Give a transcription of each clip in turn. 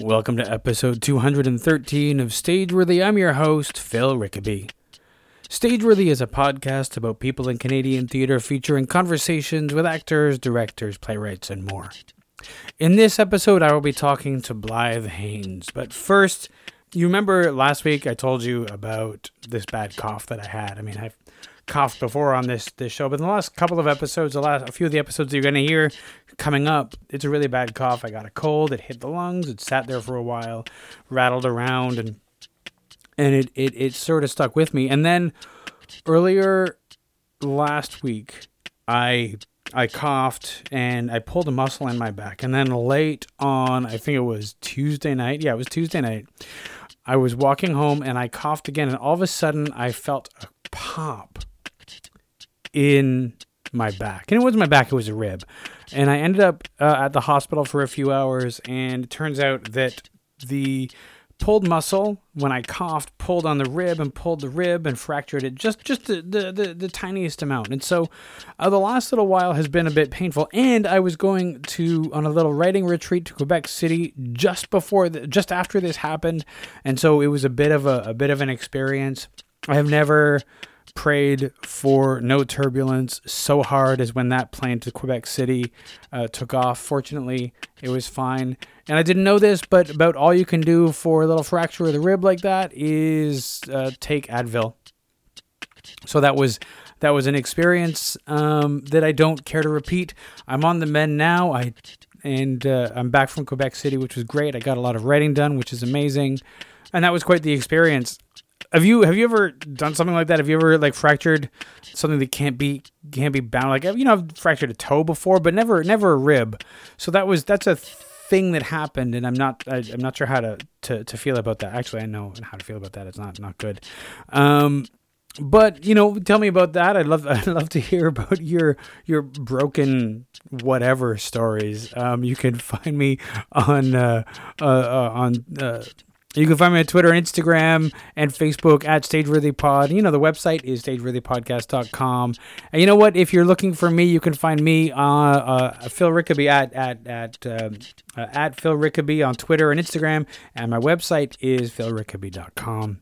Welcome to episode 213 of Stageworthy. I'm your host, Phil Rickaby. Stageworthy is a podcast about people in Canadian theatre featuring conversations with actors, directors, playwrights, and more. In this episode, I will be talking to Blythe Haynes. But first, you remember last week I told you about this bad cough that I had. I mean, I've coughed before on this this show, but in the last couple of episodes, the last a few of the episodes you're to hear coming up, it's a really bad cough. I got a cold. It hit the lungs. It sat there for a while, rattled around, and and it it, it sort of stuck with me. And then earlier last week, I I coughed and I pulled a muscle in my back. And then late on, I think it was Tuesday night. Yeah, it was Tuesday night. I was walking home and I coughed again, and all of a sudden I felt a pop in my back. And it wasn't my back, it was a rib. And I ended up uh, at the hospital for a few hours, and it turns out that the pulled muscle when I coughed pulled on the rib and pulled the rib and fractured it just just the the, the, the tiniest amount. And so uh, the last little while has been a bit painful. And I was going to on a little writing retreat to Quebec City just before the, just after this happened, and so it was a bit of a, a bit of an experience. I have never prayed for no turbulence so hard as when that plane to Quebec City uh, took off. Fortunately, it was fine. And I didn't know this, but about all you can do for a little fracture of the rib like that is uh, take Advil. So that was that was an experience um, that I don't care to repeat. I'm on the mend now. I and uh, I'm back from Quebec City, which was great. I got a lot of writing done, which is amazing, and that was quite the experience have you have you ever done something like that? Have you ever like fractured something that can't be can't be bound? Like you know, I've fractured a toe before, but never never a rib. So that was that's a thing that happened, and I'm not I, am not sure how to, to to feel about that. Actually, I know how to feel about that. It's not not good. Um, but you know, tell me about that. I'd love I'd love to hear about your your broken whatever stories. Um, you can find me on uh, uh, uh on uh, you can find me on Twitter Instagram and Facebook at StageworthyPod. You know, the website is stageworthypodcast.com. And you know what? If you're looking for me, you can find me, uh, uh, Phil Rickaby, at, at, at, um, uh, at Phil Rickaby on Twitter and Instagram. And my website is philrickaby.com.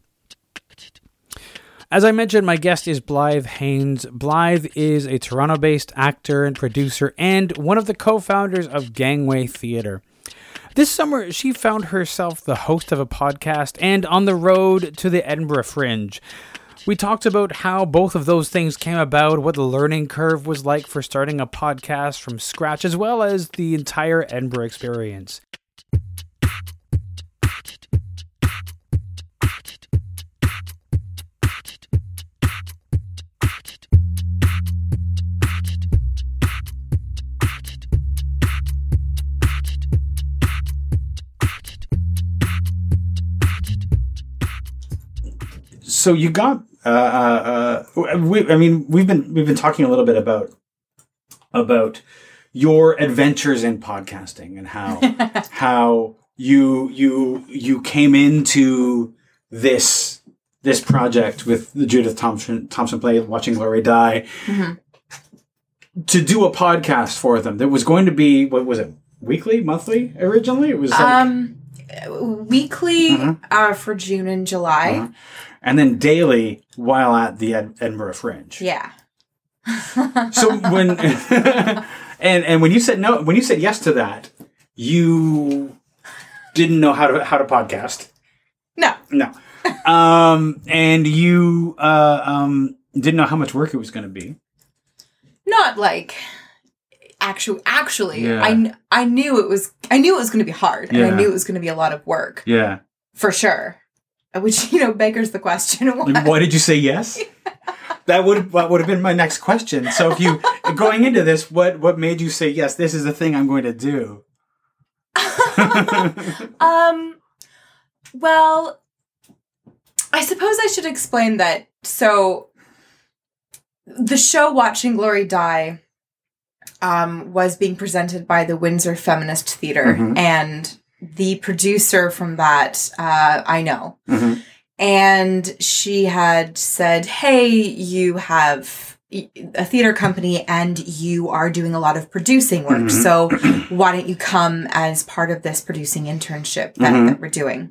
As I mentioned, my guest is Blythe Haynes. Blythe is a Toronto based actor and producer and one of the co founders of Gangway Theatre. This summer, she found herself the host of a podcast and on the road to the Edinburgh Fringe. We talked about how both of those things came about, what the learning curve was like for starting a podcast from scratch, as well as the entire Edinburgh experience. So you got uh, uh, uh, we, I mean we've been we've been talking a little bit about about your adventures in podcasting and how how you you you came into this this project with the Judith Thompson Thompson play Watching Glory Die mm-hmm. to do a podcast for them that was going to be what was it weekly monthly originally it was like, um weekly mm-hmm. uh, for June and July. Uh-huh and then daily while at the Ed- Edinburgh Fringe. Yeah. so when and and when you said no, when you said yes to that, you didn't know how to how to podcast. No. No. um, and you uh, um, didn't know how much work it was going to be. Not like actually actually yeah. I I knew it was I knew it was going to be hard and yeah. I knew it was going to be a lot of work. Yeah. For sure which you know beggars the question. Why, why did you say yes? that would that would have been my next question. So if you going into this, what what made you say yes? This is the thing I'm going to do. um. Well, I suppose I should explain that. So, the show "Watching Glory Die" um, was being presented by the Windsor Feminist Theater, mm-hmm. and the producer from that uh, I know. Mm-hmm. And she had said, Hey, you have, a theater company and you are doing a lot of producing work. Mhm. So why don't you come as part of this producing internship that, Mhm. that we're doing?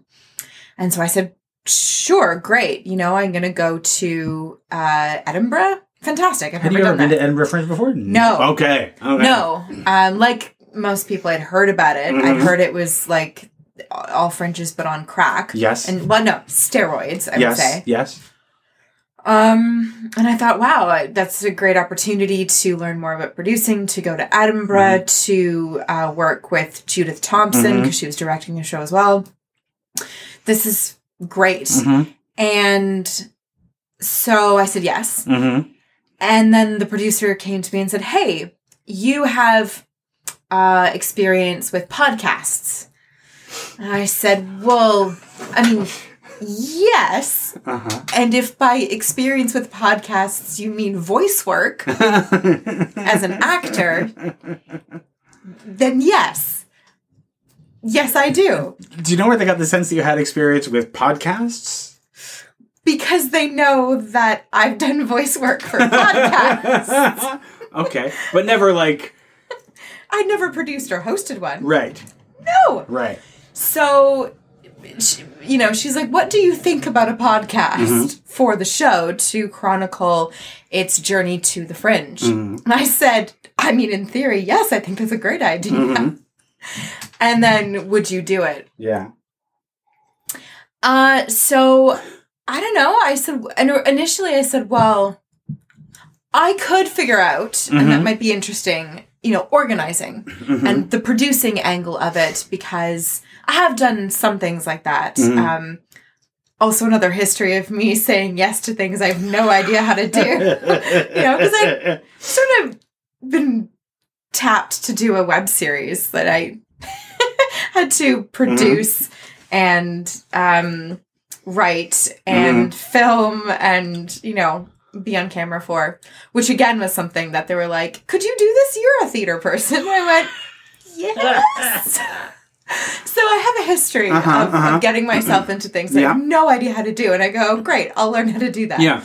And so I said, sure, great. You know, I'm going to go to uh, Edinburgh. Fantastic. I've Have never you ever been that. to Edinburgh Fringe before? No. Okay. okay. No, um, like most people, I'd heard about it. I'd Mhm. heard it was like all fringes, but on crack. Yes. And well, no steroids. I yes. would say. Yes. Um, and I thought, wow, that's a great opportunity to learn more about producing, to go to Edinburgh, to uh, work with Judith Thompson because she was directing the show as well. This is great. Mm-hmm. And so I said yes. Mm-hmm. And then the producer came to me and said, Hey, you have uh, experience with podcasts. And I said, Well, I mean, yes. Uh-huh. And if by experience with podcasts you mean voice work as an actor, then yes. Yes, I do. Do you know where they got the sense that you had experience with podcasts? Because they know that I've done voice work for podcasts. okay. But never like I never produced or hosted one. right. No. Right. So, she, you know, she's like, What do you think about a podcast Mm-hmm. for the show to chronicle its journey to the fringe? Mm-hmm. And I said, I mean, in theory, yes, I think that's a great idea. Mhm. And then, would you do it? Yeah. Uh, so I don't know. I said, and initially I said, well, I could figure out, and that Mhm. might be interesting, you know, organizing Mhm. and the producing angle of it because I have done some things like that. Mhm. Um, also, another history of me saying yes to things I have no idea how to do. you know, because I- sort of been tapped to do a web series that I had to produce and um, write and film and, you know, be on camera for, which again was something that they were like, could you do this? You're a theater person. And I went, yes. So I have a history Uh-huh, of, uh-huh. of getting myself into things I Yeah. have no idea how to do. And I go, great, I'll learn how to do that. yeah.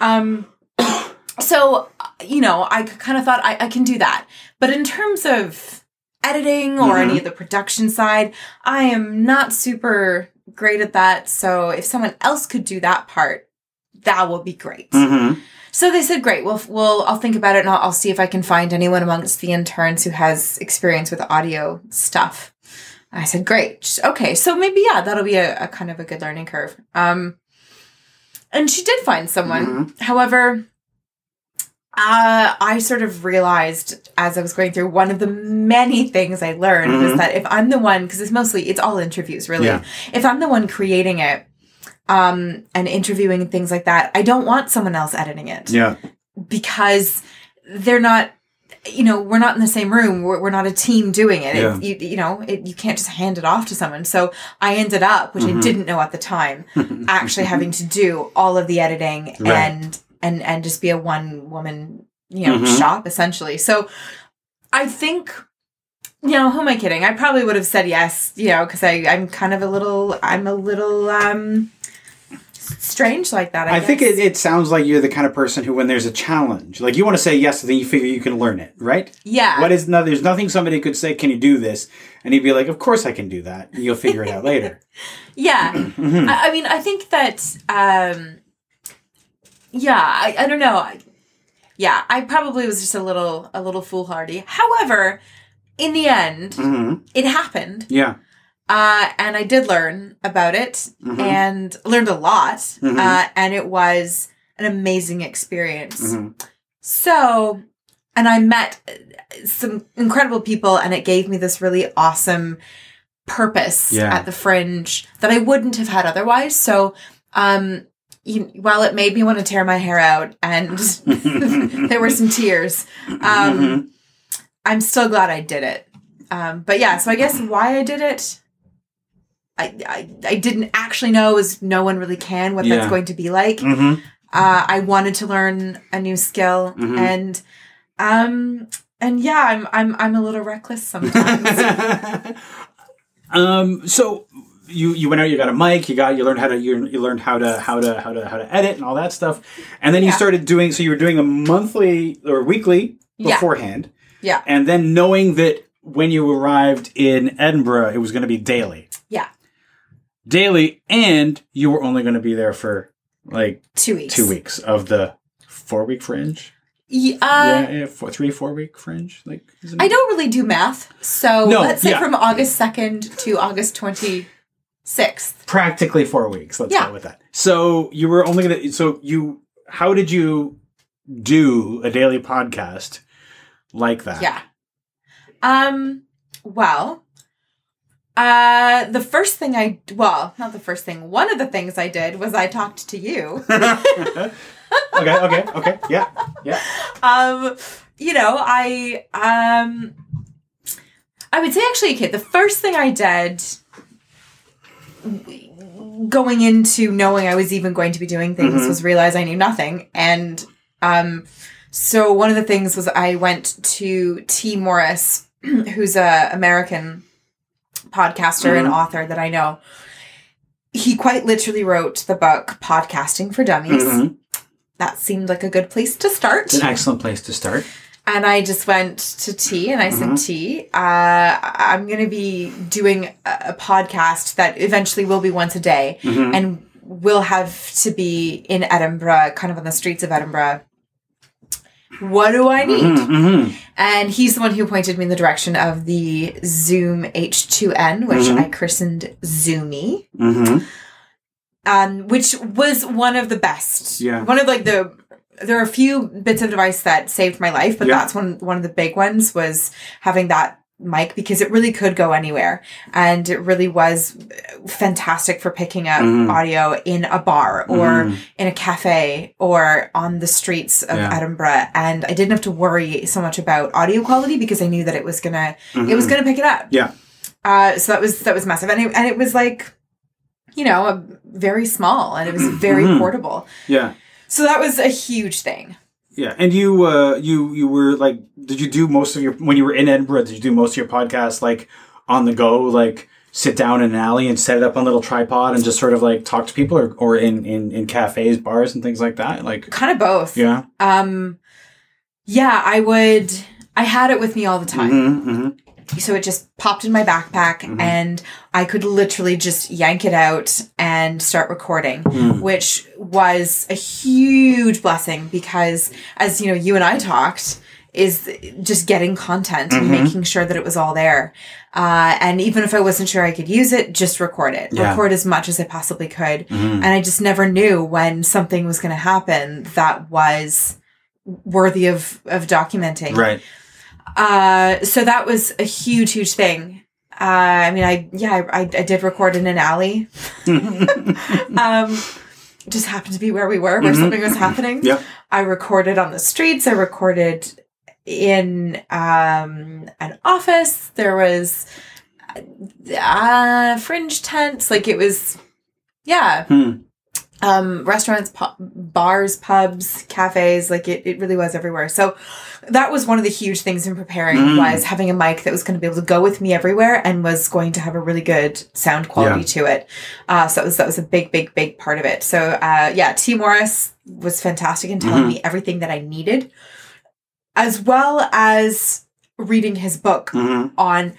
Um, so, you know, I kind of thought I, I can do that. But in terms of editing or Mhm. any of the production side, I am not super great at that. So if someone else could do that part, that will be great. Mm-hmm. So they said, great. Well, well, I'll think about it and I'll, I'll see if I can find anyone amongst the interns who has experience with audio stuff. I said, great. Okay. So maybe, yeah, that'll be a, a kind of a good learning curve. Um, and she did find someone. However, uh, I sort of realized as I was going through one of the many things I learned was Mhm. that if I'm the one, because it's mostly, it's all interviews really. Yeah. If I'm the one creating it, um, and interviewing and things like that, I don't want someone else editing it Yeah. because they're not you know we're not in the same room we're, we're not a team doing it, Yeah. it you, you know it, you can't just hand it off to someone so i ended up which i Mhm. didn't know at the time actually having to do all of the editing Right. and and and just be a one woman you know Mhm. shop essentially so i think you know who am i kidding i probably would have said yes you know because i i'm kind of a little i'm a little um strange like that i, I think it, it sounds like you're the kind of person who, when there's a challenge, like you want to say yes, then you figure you can learn it, right? yeah What is no? There's nothing somebody could say. Can you do this? And he'd be like, "Of course I can do that." You'll figure it out later. Yeah. I, I mean, I think that, um, yeah, I, I don't know. I, yeah, I probably was just a little, a little foolhardy. However, in the end, Mhm. it happened. Yeah. Uh, and I did learn about it Mhm. and learned a lot. Mhm. Uh, and it was an amazing experience. Mhm. So, and I met uh, some incredible people, and it gave me this really awesome purpose Yeah. at the fringe that I wouldn't have had otherwise. So, um, you, while it made me want to tear my hair out, and there were some tears, um, Mhm. I'm still glad I did it. Um, but yeah, so I guess why I did it. I, I, I didn't actually know as no one really can what Yeah. that's going to be like Mhm. uh, I wanted to learn a new skill Mhm. and um and yeah I'm I'm I'm a little reckless sometimes. um. So you you went out, you got a mic, you got you learned how to you, you learned how to how to how to how to edit and all that stuff, and then you started doing. So you were doing a monthly or weekly beforehand, Yeah. and then knowing that when you arrived in Edinburgh, it was going to be daily, Yeah. Daily, and you were only going to be there for like Two weeks. two weeks of the four week fringe. Uh, yeah, yeah, four, three four week fringe. Like isn't I don't really do math, so No, let's say yeah. from August second to August twenty sixth. practically four weeks. Let's Yeah. go with that. So you were only gonna. So you, how did you do a daily podcast like that? Yeah. Um. Well. Uh, the first thing I well, not the first thing. One of the things I did was I talked to you. okay. Okay. Okay. Yeah. Yeah. um, you know, I um, I would say actually, okay. The first thing I did, going into knowing I was even going to be doing things, Mhm. was realize I knew nothing, and um, so one of the things was I went to Tee Morris, who's a American podcaster and Mhm. author that I know. He quite literally wrote the book Podcasting for Dummies. Mhm. That seemed like a good place to start. It's an excellent place to start. And I just went to Tee and I Mhm. said, Tee, uh, I'm going to be doing a, podcast that eventually will be once a day Mhm. and will have to be in Edinburgh, kind of on the streets of Edinburgh. What do I need? Mhm, mhm. And he's the one who pointed me in the direction of the Zoom H2N, which Mhm. I christened Zoomy, Mhm. um, which was one of the best. Yeah. One of like the there are a few bits of device that saved my life, but Yeah. that's one one of the big ones was having that mic because it really could go anywhere and it really was fantastic for picking up Mhm. audio in a bar or Mhm. in a cafe or on the streets of Yeah. Edinburgh and I didn't have to worry so much about audio quality because I knew that it was gonna it was Mhm. gonna pick it up. Yeah. Uh, so that was that was massive, and it, and it was like, you know, a, very small, and it was very portable. Yeah. So that was a huge thing. Yeah, and you, uh, you, you were like, did you do most of your when you were in Edinburgh? Did you do most of your podcasts like on the go, like sit down in an alley and set it up on a little tripod and just sort of like talk to people, or or in in in cafes, bars, and things like that? Like, Kind of both. yeah, Um, yeah, I would. I had it with me all the time. hmm hmm So it just popped in my backpack Mhm. and I could literally just yank it out and start recording, Mm. which was a huge blessing because as you know, you and I talked is just getting content and Mhm. making sure that it was all there. Uh, and even if I wasn't sure I could use it, just record it. Yeah. Record as much as I possibly could. hmm And I just never knew when something was going to happen that was worthy of, of documenting. right. Uh, so that was a huge, huge thing. Uh, I mean, I yeah, I, I, did record in an alley. Um, just happened to be where we were, where Mhm. something was happening. Yep. I recorded on the streets. I recorded in um, an office. There was uh, fringe tents. Like it was, yeah. Hmm. Um, restaurants, pu- bars, pubs, cafes. Like it, it really was everywhere. So that was one of the huge things in preparing Mm. was having a mic that was going to be able to go with me everywhere and was going to have a really good sound quality to it. Uh, so that was that was a big, big, big part of it. So uh, yeah, Tee Morris was fantastic in telling Mhm. me everything that I needed, as well as reading his book hmm on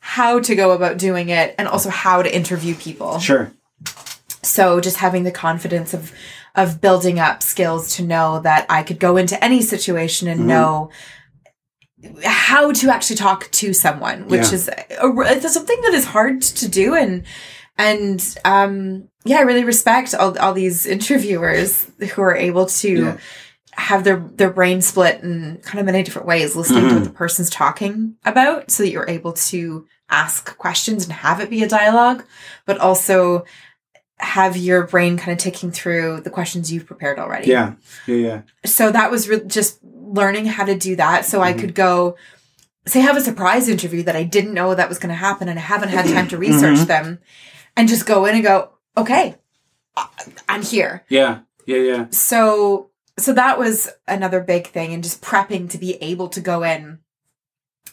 how to go about doing it and also how to interview people. Sure. So just having the confidence of of building up skills to know that I could go into any situation and Mhm. know how to actually talk to someone, which Yeah. is a, it's something that is hard to do and and um yeah, I really respect all all these interviewers who are able to Yeah. have their their brain split in kind of many different ways, listening to Mhm. what the person's talking about, so that you're able to ask questions and have it be a dialogue, but also have your brain kind of ticking through the questions you've prepared already. Yeah. Yeah. Yeah. So that was re- just learning how to do that, so I Mhm. could go. Say, have a surprise interview that I didn't know that was going to happen, and I haven't had time to research Mhm. them, and just go in and go, okay, I- I'm here Yeah. Yeah. Yeah. so so that was another big thing and just prepping to be able to go in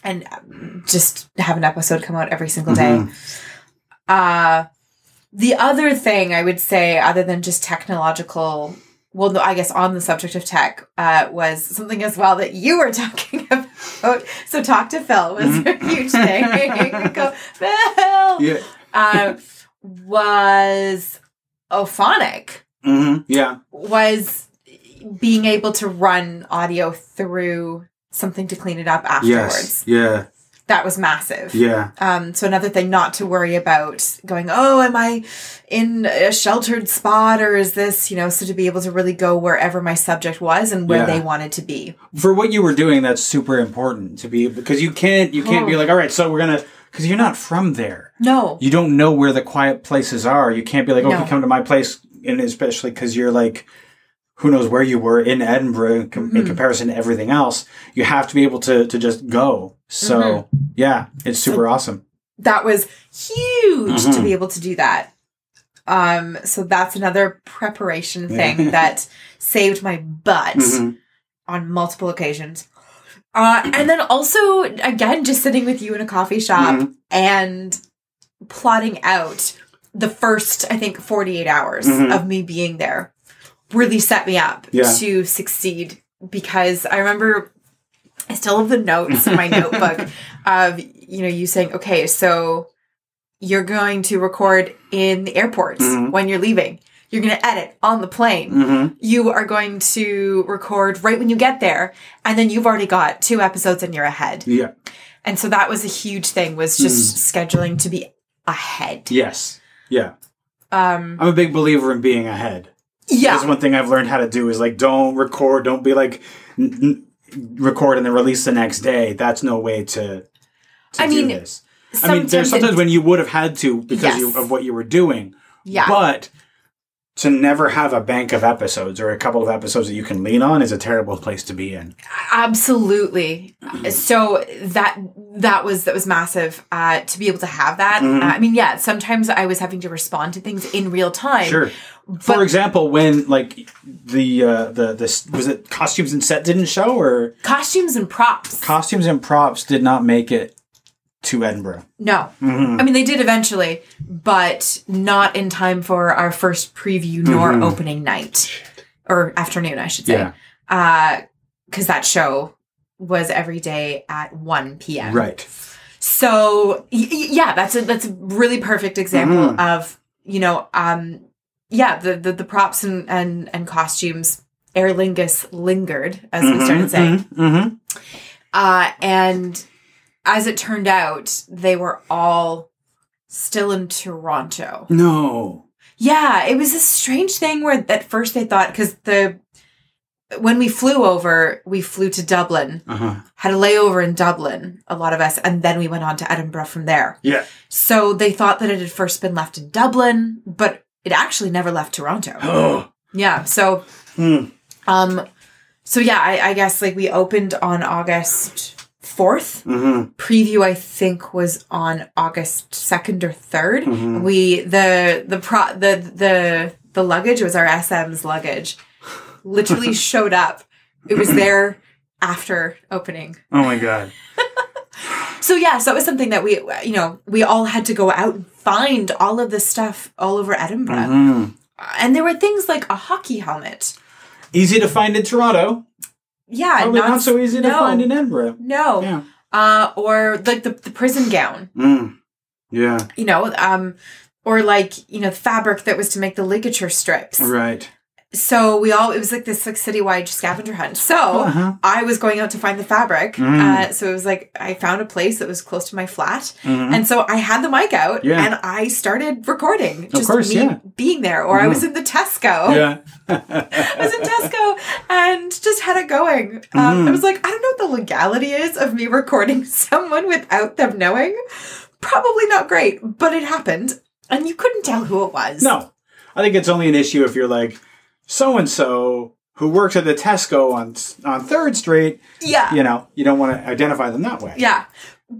and um, just have an episode come out every single day Mhm. uh the other thing I would say, other than just technological, well, I guess on the subject of tech, uh, was something as well that you were talking about. So, talk to Phil was a huge thing. Go, Phil! Yeah. Uh, was Auphonic, hmm Yeah. was being able to run audio through something to clean it up afterwards. Yes. Yeah. That was massive. Yeah. Um, so another thing not to worry about going, oh, am I in a sheltered spot or is this, you know, so to be able to really go wherever my subject was and where Yeah. they wanted to be. For what you were doing, that's super important to be because you can't you can't be Oh. like, all right, so we're gonna because you're not from there. No. You don't know where the quiet places are. You can't be like, okay, No. come to my place, and especially because you're like, who knows where you were in Edinburgh in, com- in Mhm. comparison to everything else. You have to be able to to just go. So Mm-hmm. yeah, it's super awesome. That was huge to Mhm. be able to do that. Um, so that's another preparation Yeah. thing that saved my butt Mhm. on multiple occasions. Uh, and then also, again, just sitting with you in a coffee shop Mhm. and plotting out the first, I think, 48 hours Mhm. of me being there really set me up Yeah. to succeed because I remember I still have the notes in my notebook of, you know, you saying, okay, so you're going to record in the airports Mhm. when you're leaving. You're going to edit on the plane Mhm. you are going to record right when you get there and then you've already got two episodes and you're ahead Yeah. and so that was a huge thing was just scheduling to be ahead Yes. Yeah. um I'm a big believer in being ahead. Yeah That's one thing I've learned how to do is like don't record, don't be like n- n- record and then release the next day. That's no way to. to I do mean, this. I mean, there's sometimes when you would have had to because Yes. you, of what you were doing, yeah but to never have a bank of episodes or a couple of episodes that you can lean on is a terrible place to be in. absolutely so that that was that was massive uh to be able to have that Mhm. uh, i mean yeah sometimes i was having to respond to things in real time Sure. For example, when like the uh, the the was it costumes and set didn't show or costumes and props costumes and props did not make it to Edinburgh. no Mhm. I mean, they did eventually, but not in time for our first preview nor Mhm. opening night or afternoon, I should say. Yeah. Uh, because that show was every day at 1 p.m. Right. So y- yeah, that's a that's a really perfect example Mhm. of you know um yeah the the, the props and, and and costumes. Aer Lingus lingered, as we started saying. hmm Uh, and as it turned out, they were all still in Toronto. No. Yeah, it was a strange thing where at first they thought because the when we flew over, we flew to Dublin, Uh-huh. had a layover in Dublin, a lot of us, and then we went on to Edinburgh from there. Yeah. So they thought that it had first been left in Dublin, but it actually never left Toronto. Oh. yeah, so Hmm. um, so yeah, I, I guess like we opened on August fourth. hmm preview I think was on August 2nd or 3rd. Mhm. We the the pro the the the luggage was our SM's luggage. Literally showed up. It was there after opening. Oh my god. So yeah, so it was something that we you know, we all had to go out and find all of this stuff all over Edinburgh. Mhm. And there were things like a hockey helmet. Easy to find in Toronto. Yeah, Probably not, so easy to find in Edinburgh. No. Yeah. Uh or like the, the prison gown. Mm. Yeah. you know, um, or like you know, fabric that was to make the ligature strips. Right. So we all it was like this like citywide scavenger hunt. So Uh-huh. I was going out to find the fabric. Mm. Uh, so it was like I found a place that was close to my flat, Mhm. and so I had the mic out Yeah. and I started recording. Just course, me yeah. being there, or I was in the Tesco. Yeah. I was in Tesco and just had it going. Um, Mhm. I was like, I don't know what the legality is of me recording someone without them knowing. Probably not great, but it happened. And you couldn't tell who it was. No. I think it's only an issue if you're like so and so who works at the Tesco on on Third Street. Yeah. You know, you don't want to identify them that way. Yeah.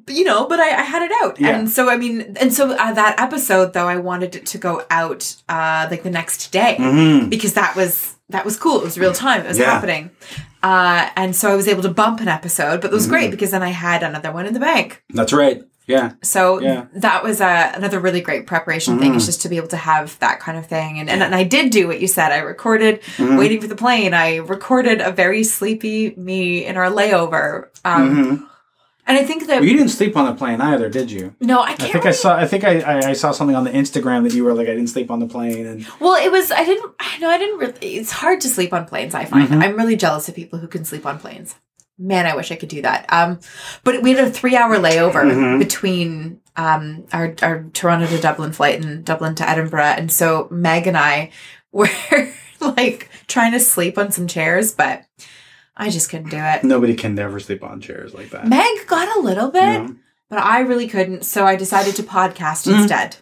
You know, but I, I had it out. Yeah. And so, I mean, and so uh, that episode, though, I wanted it to go out uh, like the next day hmm because that was that was cool. It was real time. It was Yeah. happening. Uh, and so I was able to bump an episode, but it was Mm-hmm. great because then I had another one in the bank. That's right. Yeah. So Yeah. that was uh, another really great preparation thing. Mm. Is just to be able to have that kind of thing, and, and and I did do what you said. I recorded Mhm. waiting for the plane. I recorded a very sleepy me in our layover, um, Mhm. and I think that Well, you didn't sleep on the plane either, did you? no, I I can't. think I saw. I think I, I, I saw something on the Instagram that you were like, I didn't sleep on the plane, and Well, it was. I didn't. I know. I didn't really. It's hard to sleep on planes. I find. Mhm. I'm really jealous of people who can sleep on planes. Man, I wish I could do that. Um, but we had a three hour layover Mhm. between um our our Toronto to Dublin flight and Dublin to Edinburgh, and so Meg and I were like trying to sleep on some chairs, but I just couldn't do it. nobody can ever sleep on chairs like that. Meg got a little bit, No. but I really couldn't, so I decided to podcast Mhm. instead.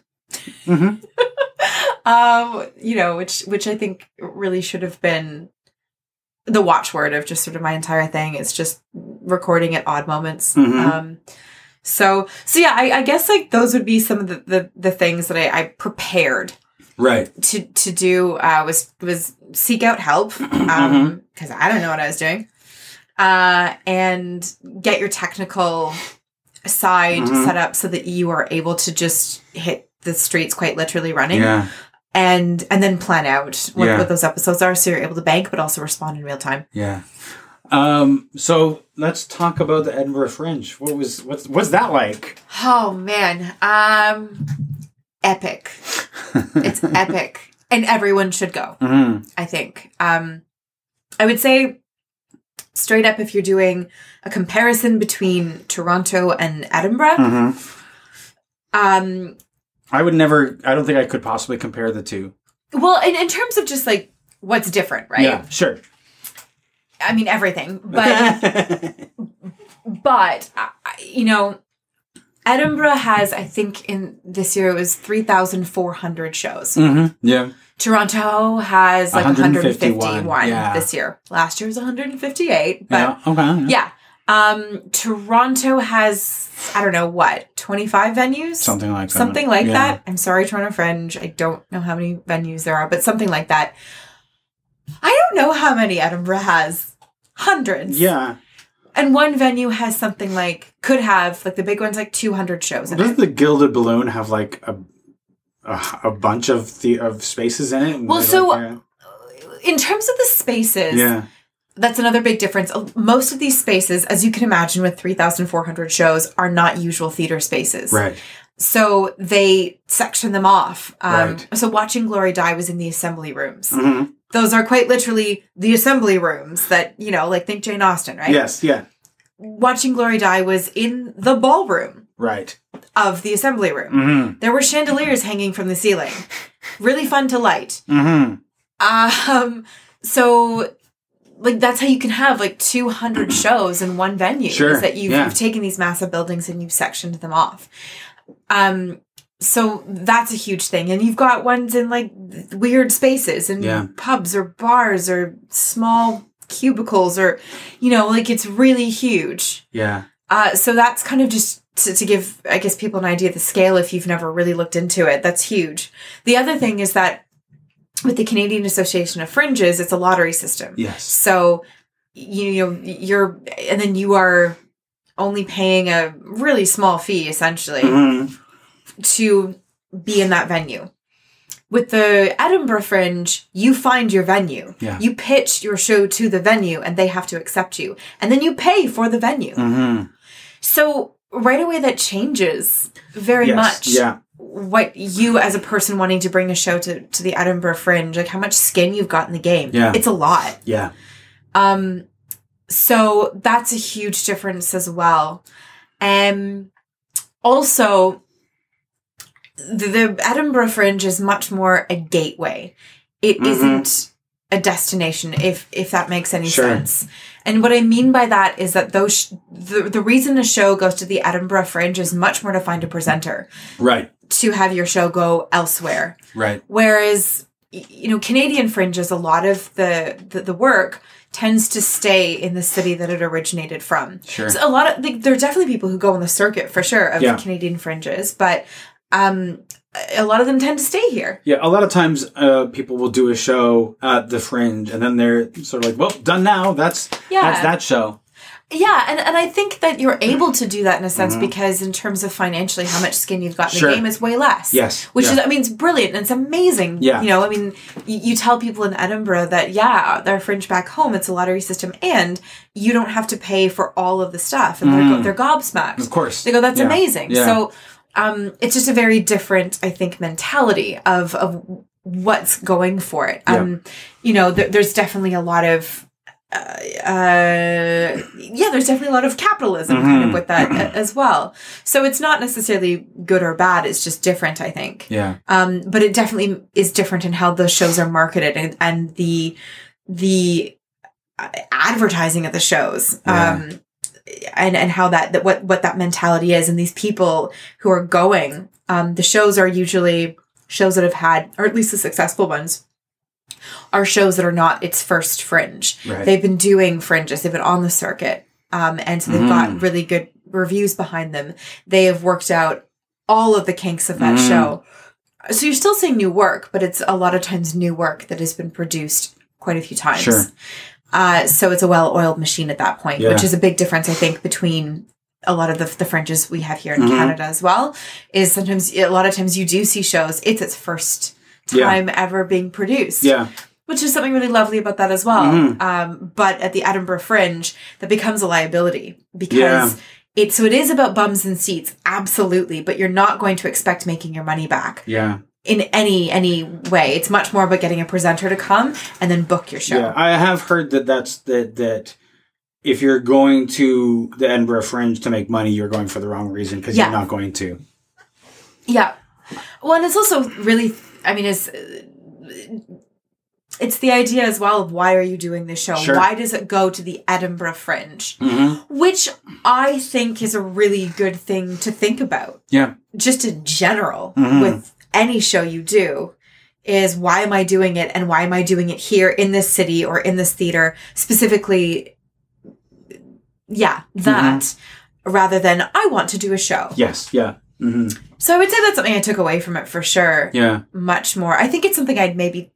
Mhm. um, you know, which which I think really should have been the watchword of just sort of my entire thing. is just recording at odd moments. Mhm. Um, so so yeah, I, I guess like those would be some of the the, the things that I, I prepared Right. to to do uh, was was seek out help Mm-hmm. um because I don't know what I was doing, uh, and get your technical side Mhm. set up so that you are able to just hit the streets quite literally running Yeah. And and then plan out what, Yeah. what those episodes are so you're able to bank but also respond in real time Yeah. Um. So let's talk about the Edinburgh Fringe. What was what's what's that like? oh man um epic it's epic and everyone should go hmm I think. Um, I would say straight up if you're doing a comparison between Toronto and Edinburgh, hmm um, I would never. I don't think I could possibly compare the two. well, in, in terms of just like what's different, right? Yeah. Sure. I mean everything, but but uh, you know, Edinburgh has I think in this year it was three thousand four hundred shows. hmm Yeah. Toronto has like 151, 151 yeah. this year. Last year was 158, but yeah. Okay. Yeah. Um Toronto has I don't know what, 25 venues? Something like that. Something like Yeah. that. I'm sorry Toronto Fringe. I don't know how many venues there are, but something like that. I don't know how many Edinburgh has. Hundreds. Yeah. And one venue has something like could have like the big one's like 200 shows it. the Gilded Balloon have like a a, a bunch of the of spaces in it? Well, so- like, In terms of the spaces, yeah. That's another big difference. Most of these spaces, as you can imagine with 3,400 shows, are not usual theater spaces. Right. So they section them off. Um, Right. So watching Glory die was in the assembly rooms. hmm Those are quite literally the assembly rooms that, you know, like think Jane Austen, right? Yes. Yeah. Watching Glory die was in the ballroom Right. of the assembly room. hmm There were chandeliers hanging from the ceiling. Really fun to light. hmm Um, so like that's how you can have like 200 shows in one venue Sure, is that you've, yeah. you've taken these massive buildings and you've sectioned them off um so that's a huge thing and you've got ones in like weird spaces and Yeah. pubs or bars or small cubicles or you know like it's really huge Yeah. uh, so that's kind of just to, to give, I guess, people an idea of the scale if you've never really looked into it. That's huge. The other thing is that with the Canadian Association of Fringes, it's a lottery system. Yes. So you know you're, and then you are only paying a really small fee essentially hmm to be in that venue. With the Edinburgh Fringe, you find your venue. Yeah. You pitch your show to the venue and they have to accept you. And then you pay for the venue. hmm So right away that changes very Yes. much Yeah. What you as a person wanting to bring a show to, to the Edinburgh Fringe, like how much skin you've got in the game. Yeah. It's a lot. Yeah. Um so that's a huge difference as well. Um also the, the Edinburgh Fringe is much more a gateway. It Mhm. not a destination if if that makes any Sure. sense. And what I mean by that is that those sh- the the reason a show goes to the Edinburgh Fringe is much more to find a presenter Right. To have your show go elsewhere. Right. Whereas you know Canadian fringes, a lot of the the, the work tends to stay in the city that it originated from. Sure. So a lot of like, there are definitely people who go on the circuit for sure of Yeah. Canadian fringes, but um, a lot of them tend to stay here. Yeah, a lot of times uh, people will do a show at the Fringe, and then they're sort of like, "Well, done now. That's Yeah. that's that show." Yeah, and, and I think that you're able to do that in a sense because in terms of financially how much skin you've got in Mm-hmm. Sure. the game is way less. Yes, Which yeah. is I mean it's brilliant and it's amazing. Yeah. You know, I mean you, you tell people in Edinburgh that yeah, they're fringe back home it's a lottery system and you don't have to pay for all of the stuff and they're, they're gobsmacked. Mm. Of course. They go, that's Yeah. amazing. Yeah. So um, it's just a very different, I think, mentality of of what's going for it. Um, You know, there, there's definitely a lot of. Uh, uh, yeah, there's definitely a lot of capitalism kind Mm-hmm. of with that as well. So it's not necessarily good or bad. It's just different, I think. Yeah. Um, but it definitely is different in how the shows are marketed and, and the the advertising of the shows. Yeah. Um, and and how that, that what what that mentality is and these people who are going um the shows are usually shows that have had or at least the successful ones are shows that are not its first fringe Right. they've been doing fringes they've been on the circuit um and so they've Mm. got really good reviews behind them they have worked out all of the kinks of that Mm. show so you're still seeing new work but it's a lot of times new work that has been produced quite a few times Sure. uh, so it's a well-oiled machine at that point, Yeah. which is a big difference, I think, between a lot of the, the fringes we have here in Mhm. Canada as well. Is sometimes a lot of times you do see shows it's its first Yeah. time ever being produced, Yeah. which is something really lovely about that as well. Mhm. Um, but at the Edinburgh Fringe, that becomes a liability because. Yeah. It, so it is about bums and seats, absolutely, but you're not going to expect making your money back Yeah. in any any way. It's much more about getting a presenter to come and then book your show. Yeah. I have heard that that's that that if you're going to the Edinburgh Fringe to make money, you're going for the wrong reason because Yeah. you're not going to. Yeah. Well, and it's also really, I mean, it's it's the idea as well of why are you doing this show? Sure. Why does it go to the Edinburgh Fringe? Mm-hmm. Which I think is a really good thing to think about, Yeah. just in general, Mhm. with any show you do. Is why am I doing it and why am I doing it here in this city or in this theater specifically? Yeah, that rather than I want to do a show. Yes. Yeah. hmm So I would say that's something I took away from it for sure. Yeah. Much more. I think it's something I'd maybe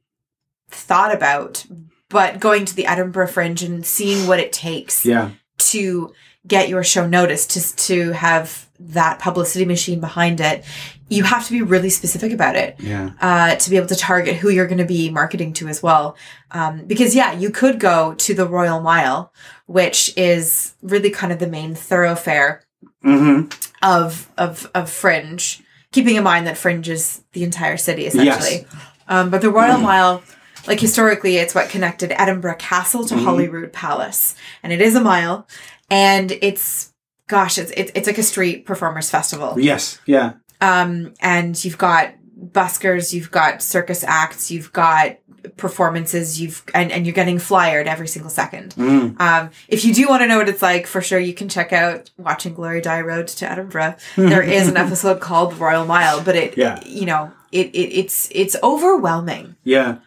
thought about, but going to the Edinburgh Fringe and seeing what it takes Yeah. to get your show noticed, to to have that publicity machine behind it, you have to be really specific about it Yeah. uh, to be able to target who you're going to be marketing to as well. Um, because yeah, you could go to the Royal Mile, which is really kind of the main thoroughfare hmm of of of Fringe, keeping in mind that Fringe is the entire city essentially. Um, but the Royal Mile, like historically, it's what connected Edinburgh Castle to Mhm. Holyrood Palace, and it is a mile, and it's gosh, it's it's, it's like a street performers festival. Yes. Yeah. Um, and you've got buskers, you've got circus acts, you've got performances, you've and, and you're getting flyered every single second. Mm. Um, if you do want to know what it's like, for sure you can check out Watching Glory Die Road to Edinburgh. There is an episode called Royal Mile, but it, Yeah. you know, it, it it's it's overwhelming. Yeah.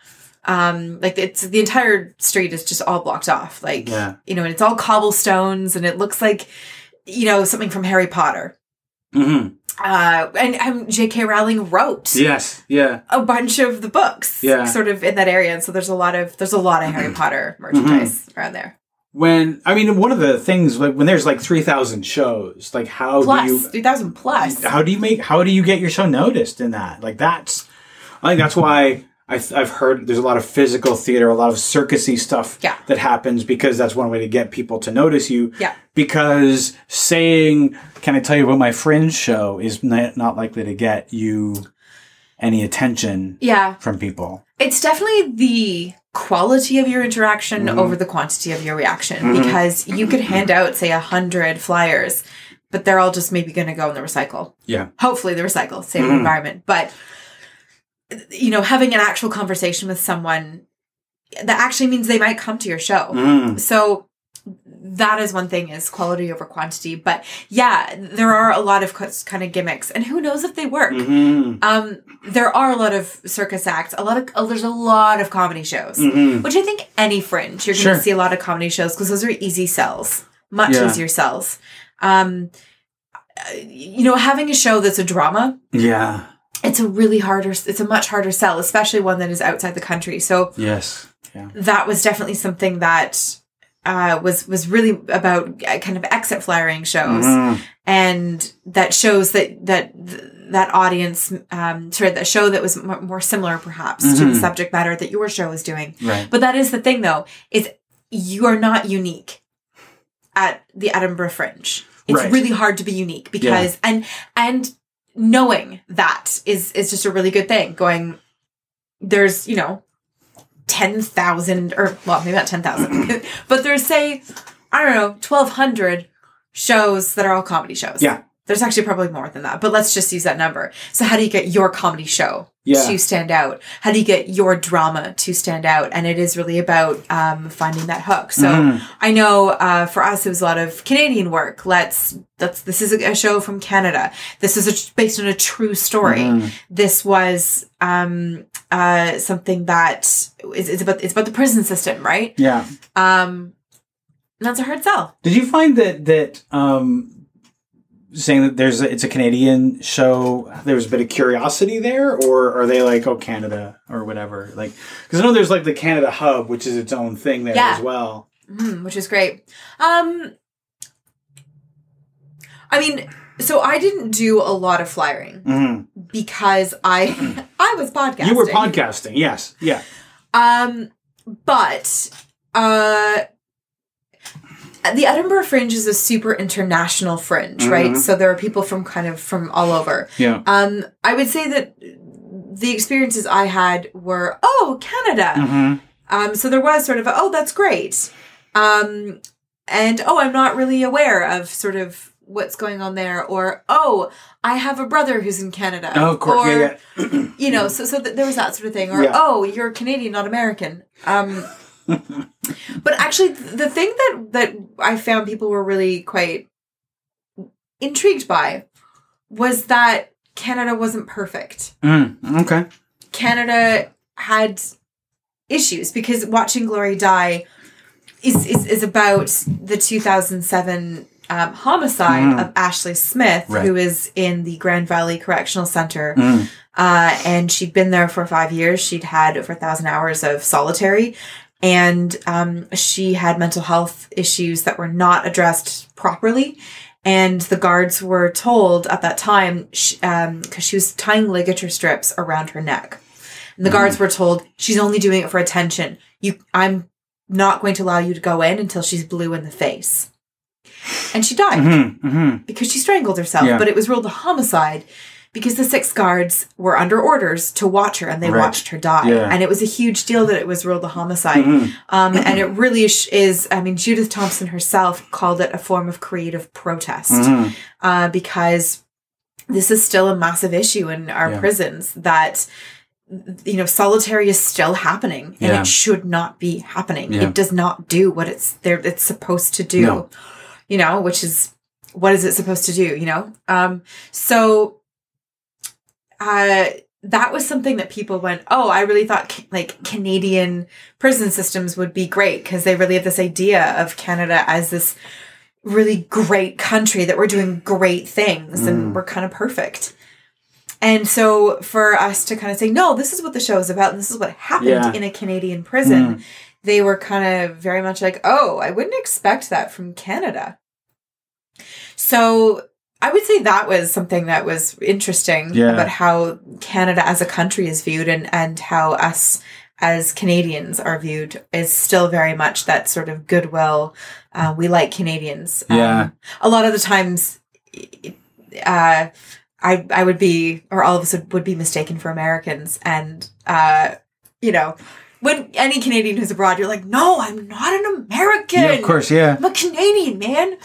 Um, like it's the entire street is just all blocked off. Like Yeah. you know, and it's all cobblestones, and it looks like you know something from Harry Potter. hmm Uh, and um, J.K. Rowling wrote Yes. Yeah. a bunch of the books, Yeah. sort of in that area, and so there's a lot of there's a lot of Harry Potter merchandise around there. When I mean, one of the things like when there's like three thousand shows, like how Plus, do you three thousand plus. how do you make how do you get your show noticed in that like that's i think that's why I i've heard there's a lot of physical theater a lot of circusy stuff Yeah. that happens because that's one way to get people to notice you Yeah. because saying can i tell you about my fringe show is not likely to get you any attention Yeah, from people it's definitely the quality of your interaction Mhm. over the quantity of your reaction Mhm. because you could hand out say a hundred flyers, but they're all just maybe going to go in the recycle. yeah Hopefully, the recycle, save the Mhm. environment, but you know, having an actual conversation with someone that actually means they might come to your show. Mm. So that is one thing is quality over quantity. But yeah, there are a lot of kind of gimmicks, and who knows if they work. Mhm. Um, there are a lot of circus acts. A lot of oh, there's a lot of comedy shows, Mhm. which I think any fringe you're going Sure. to see a lot of comedy shows because those are easy sells, much Yeah. easier sells. Um, uh, you know, having a show that's a drama, yeah it's a really harder. It's a much harder sell, especially one that is outside the country. So yes yeah that was definitely something that uh, was was really about uh, kind of exit flyering shows, Mhm. and that shows that that that audience, um, sorry, that show that was m- more similar perhaps to the Mhm. subject matter that your show is doing. Right. But that is the thing, though, is you are not unique at the Edinburgh Fringe. It's Right. really hard to be unique because and and knowing that is is just a really good thing. Going there's you know ten thousand or well maybe not ten thousand, but there's say I don't know twelve hundred shows that are all comedy shows. Yeah. There's actually probably more than that, but let's just use that number. So how do you get your comedy show Yeah. to stand out? How do you get your drama to stand out? And it is really about um, finding that hook. So Mhm. I know uh, for us it was a lot of Canadian work. Let's that's this is a show from Canada. This is a, based on a true story. Mhm. This was um, uh, something that is, about it's about the prison system, right? Yeah. Um, and that's a hard sell. Did you find that that um, saying that there's a, it's a Canadian show? There was a bit of curiosity there, or are they like oh Canada or whatever? Like because I know there's like the Canada Hub, which is its own thing there Yeah. as well. Mm, which is great. Um, I mean, so I didn't do a lot of flyering hmm because I I was podcasting. You were podcasting, yes, yeah. Um, but uh, the Edinburgh Fringe is a super international fringe, right? Mhm. So there are people from kind of from all over. Yeah. Um, I would say that the experiences I had were oh Canada. hmm Um, so there was sort of a, oh that's great. Um, and oh I'm not really aware of sort of what's going on there or oh I have a brother who's in Canada. Oh, of course, Or, yeah, yeah. you know, so so th- there was that sort of thing, or Yeah. oh, you're Canadian, not American. Um, but actually, the thing that that I found people were really quite intrigued by was that Canada wasn't perfect. Mm, okay. Canada had issues because watching Glory die is is, is about the 2007 um, homicide Mm. of Ashley Smith, Right. who is in the Grand Valley Correctional Center. Mm, Uh, and she'd been there for five years. She'd had over a thousand hours of solitary. And um, she had mental health issues that were not addressed properly. And the guards were told at that time, because she was tying ligature strips around her neck. And the guards were told, she's only doing it for attention. You, I'm not going to allow you to go in until she's blue in the face. And she died hmm hmm because she strangled herself, Yeah. but it was ruled a homicide because the six guards were under orders to watch her and they Right. watched her die. Yeah. And it was a huge deal that it was ruled a homicide. Mhm. Um, and it really is- I mean, Judith Thompson herself called it a form of creative protest Mhm. uh, because this is still a massive issue in our Yeah. prisons that you know solitary is still happening and Yeah. it should not be happening it does not do what it's there it's supposed to do No. you know which is what is it supposed to do you know um so uh that was something that people went oh i really thought like canadian prison systems would be great because they really have this idea of canada as this really great country that we're doing great things Mm. and we're kind of perfect and so for us to kind of say no this is what the show is about and this is what happened Yeah. in a canadian prison they were kind of very much like oh i wouldn't expect that from canada so I would say that was something that was interesting Yeah. about how Canada as a country is viewed and, and how us as Canadians are viewed is still very much that sort of goodwill. Uh, we like Canadians. Yeah. Um, a lot of the times, uh, I I would be, or all of us would, would be mistaken for Americans, and uh, you know, when any Canadian who's abroad, you're like, no, I'm not an American. Yeah, of course, yeah. I'm a Canadian, man.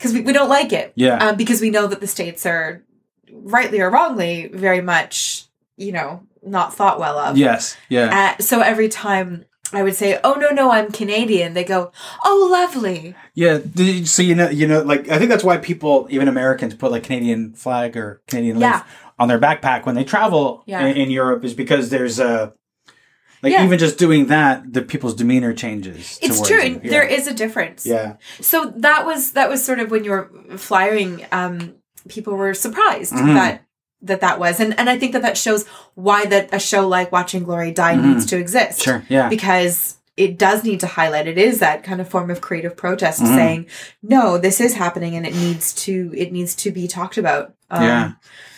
Because we, we don't like it. Yeah. Um, because we know that the states are, rightly or wrongly, very much, you know, not thought well of. Yes. Yeah. Uh, so every time I would say, oh, no, no, I'm Canadian, they go, oh, lovely. Yeah. So you know, you know, like I think that's why people, even Americans, put like Canadian flag or Canadian leaf Yeah. on their backpack when they travel Yeah. in, in Europe, is because there's a like Yeah. even just doing that, the people's demeanor changes. It's true. you. Yeah. There is a difference. Yeah. So that was that was sort of when you were flying. Um, people were surprised Mhm. that that that was, and and I think that that shows why that a show like Watching Glory Die Mhm. needs to exist. Sure. Yeah. because it does need to highlight it is that kind of form of creative protest Mhm. saying no this is happening and it needs to it needs to be talked about um, Yeah.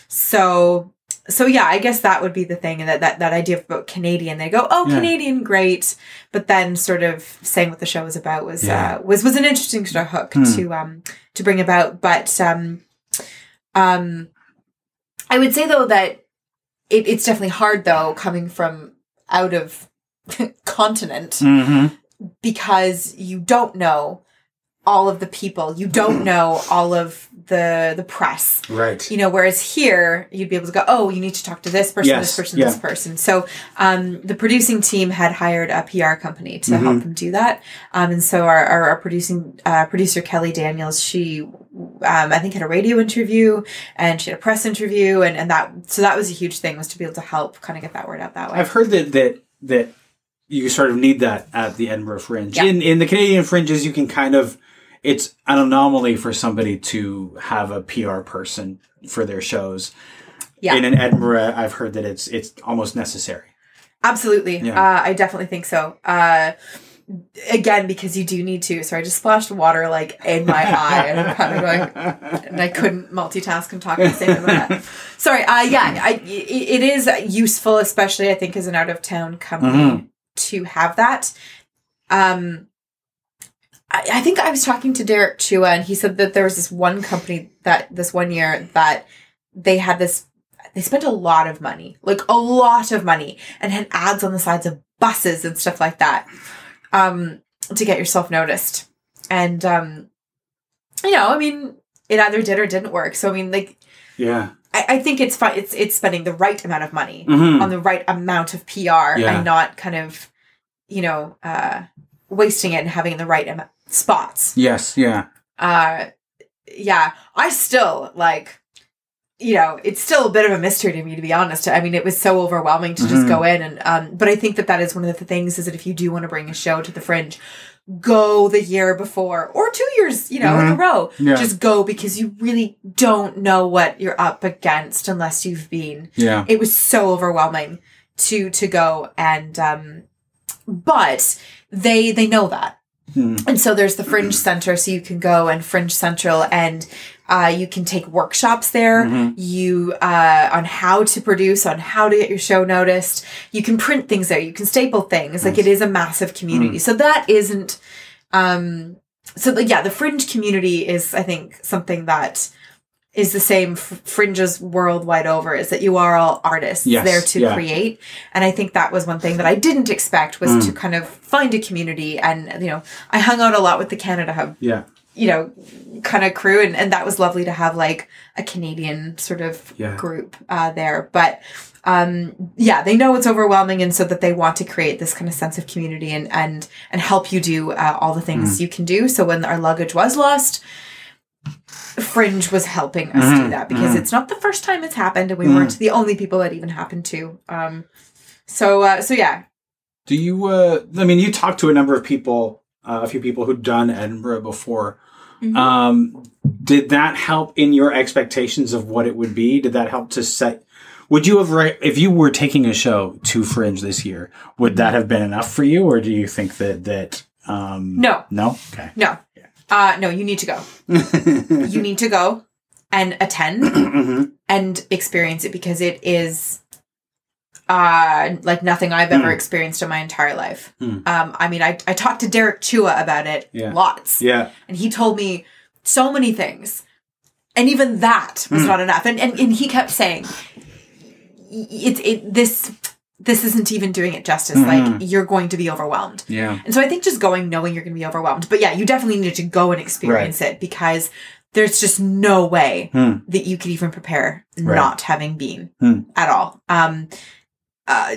so so yeah i guess that would be the thing and that that, that idea about canadian they go oh Yeah. canadian great but then sort of saying what the show was about was Yeah. uh, was was an interesting sort of hook Hmm. to um to bring about but um um i would say though that it, it's definitely hard though coming from out of continent Mm-hmm. because you don't know all of the people you don't know all of the the press Right. you know whereas here you'd be able to go oh you need to talk to this person Yes, this person yeah. this person so um, the producing team had hired a pr company to help Mhm. them do that um, and so our, our, our producing uh, producer kelly daniels she um, i think had a radio interview and she had a press interview and, and that so that was a huge thing was to be able to help kind of get that word out that way I've heard that that that you sort of need that at the Edinburgh Fringe. Yeah. In in the Canadian fringes, you can kind of it's an anomaly for somebody to have a PR person for their shows. yeah In an Edinburgh, I've heard that it's it's almost necessary. Absolutely. Yeah. Uh, I definitely think so. Uh, again, because you do need to. Sorry, I just splashed water like in my eye, and I'm kind of going, and I couldn't multitask and talk at the same time. Sorry. Uh, yeah, I, it, is useful, especially I think as an out of town company Mhm. to have that. Um, I, I think I was talking to Derek Chua, and he said that there was this one company that this one year that they had this. They spent a lot of money, like a lot of money, and had ads on the sides of buses and stuff like that, um, to get yourself noticed. And um, you know, I mean, it either did or didn't work. So I mean, like, Yeah. I, I think it's fine. It's it's spending the right amount of money Mhm. on the right amount of PR Yeah. and not kind of, you know, uh, wasting it and having the right am- spots. Yes. Yeah. Uh, yeah, I still like, you know, it's still a bit of a mystery to me, to be honest. I mean, it was so overwhelming to just Mhm. go in and, um, but I think that that is one of the things is that if you do want to bring a show to the fringe, go the year before or two years, you know, in a Mhm. row. Yeah. Just go because you really don't know what you're up against unless you've been Yeah. it was so overwhelming to to go and um but they they know that Hmm. and so there's the fringe center so you can go and fringe central and uh, you can take workshops there. Mhm. you uh, on how to produce on how to get your show noticed. You can print things there. You can staple things. Like it is a massive community. So that isn't um so the, yeah the fringe community is i think something that is the same fringes worldwide over is that you are all artists Yes, there to yeah. create and i think that was one thing that i didn't expect was Mm. to kind of find a community and you know i hung out a lot with the canada hub Yeah. you know kind of crew and, and that was lovely to have like a canadian sort of Yeah. group uh, there but um yeah they know it's overwhelming and so that they want to create this kind of sense of community and and and help you do uh, all the things Mm. you can do so when our luggage was lost fringe was helping us do Mhm, that because mhm. it's not the first time it's happened and we Mm. weren't the only people that even happened to um so uh so yeah Do you? uh I mean, you talked to a number of people, uh, a few people who'd done Edinburgh before. Mhm. Um, did that help in your expectations of what it would be? Did that help to set? Would you have right if you were taking a show to Fringe this year? Would that have been enough for you, or do you think that that? Um, No. No. Okay. no uh no you need to go you need to go and attend Mhm. and experience it because it is uh like nothing I've ever Mm. experienced in my entire life. Mm. Um I mean I I talked to Derek Chua about it Yeah. lots Yeah. and he told me so many things. And even that was Mm. not enough. And, and and he kept saying it it this this isn't even doing it justice. Mhm. Like you're going to be overwhelmed. Yeah. And so I think just going knowing you're going to be overwhelmed. But yeah, you definitely need to go and experience it because there's just no way Hmm. that you could even prepare Right. not having been Hmm. at all. Um, uh,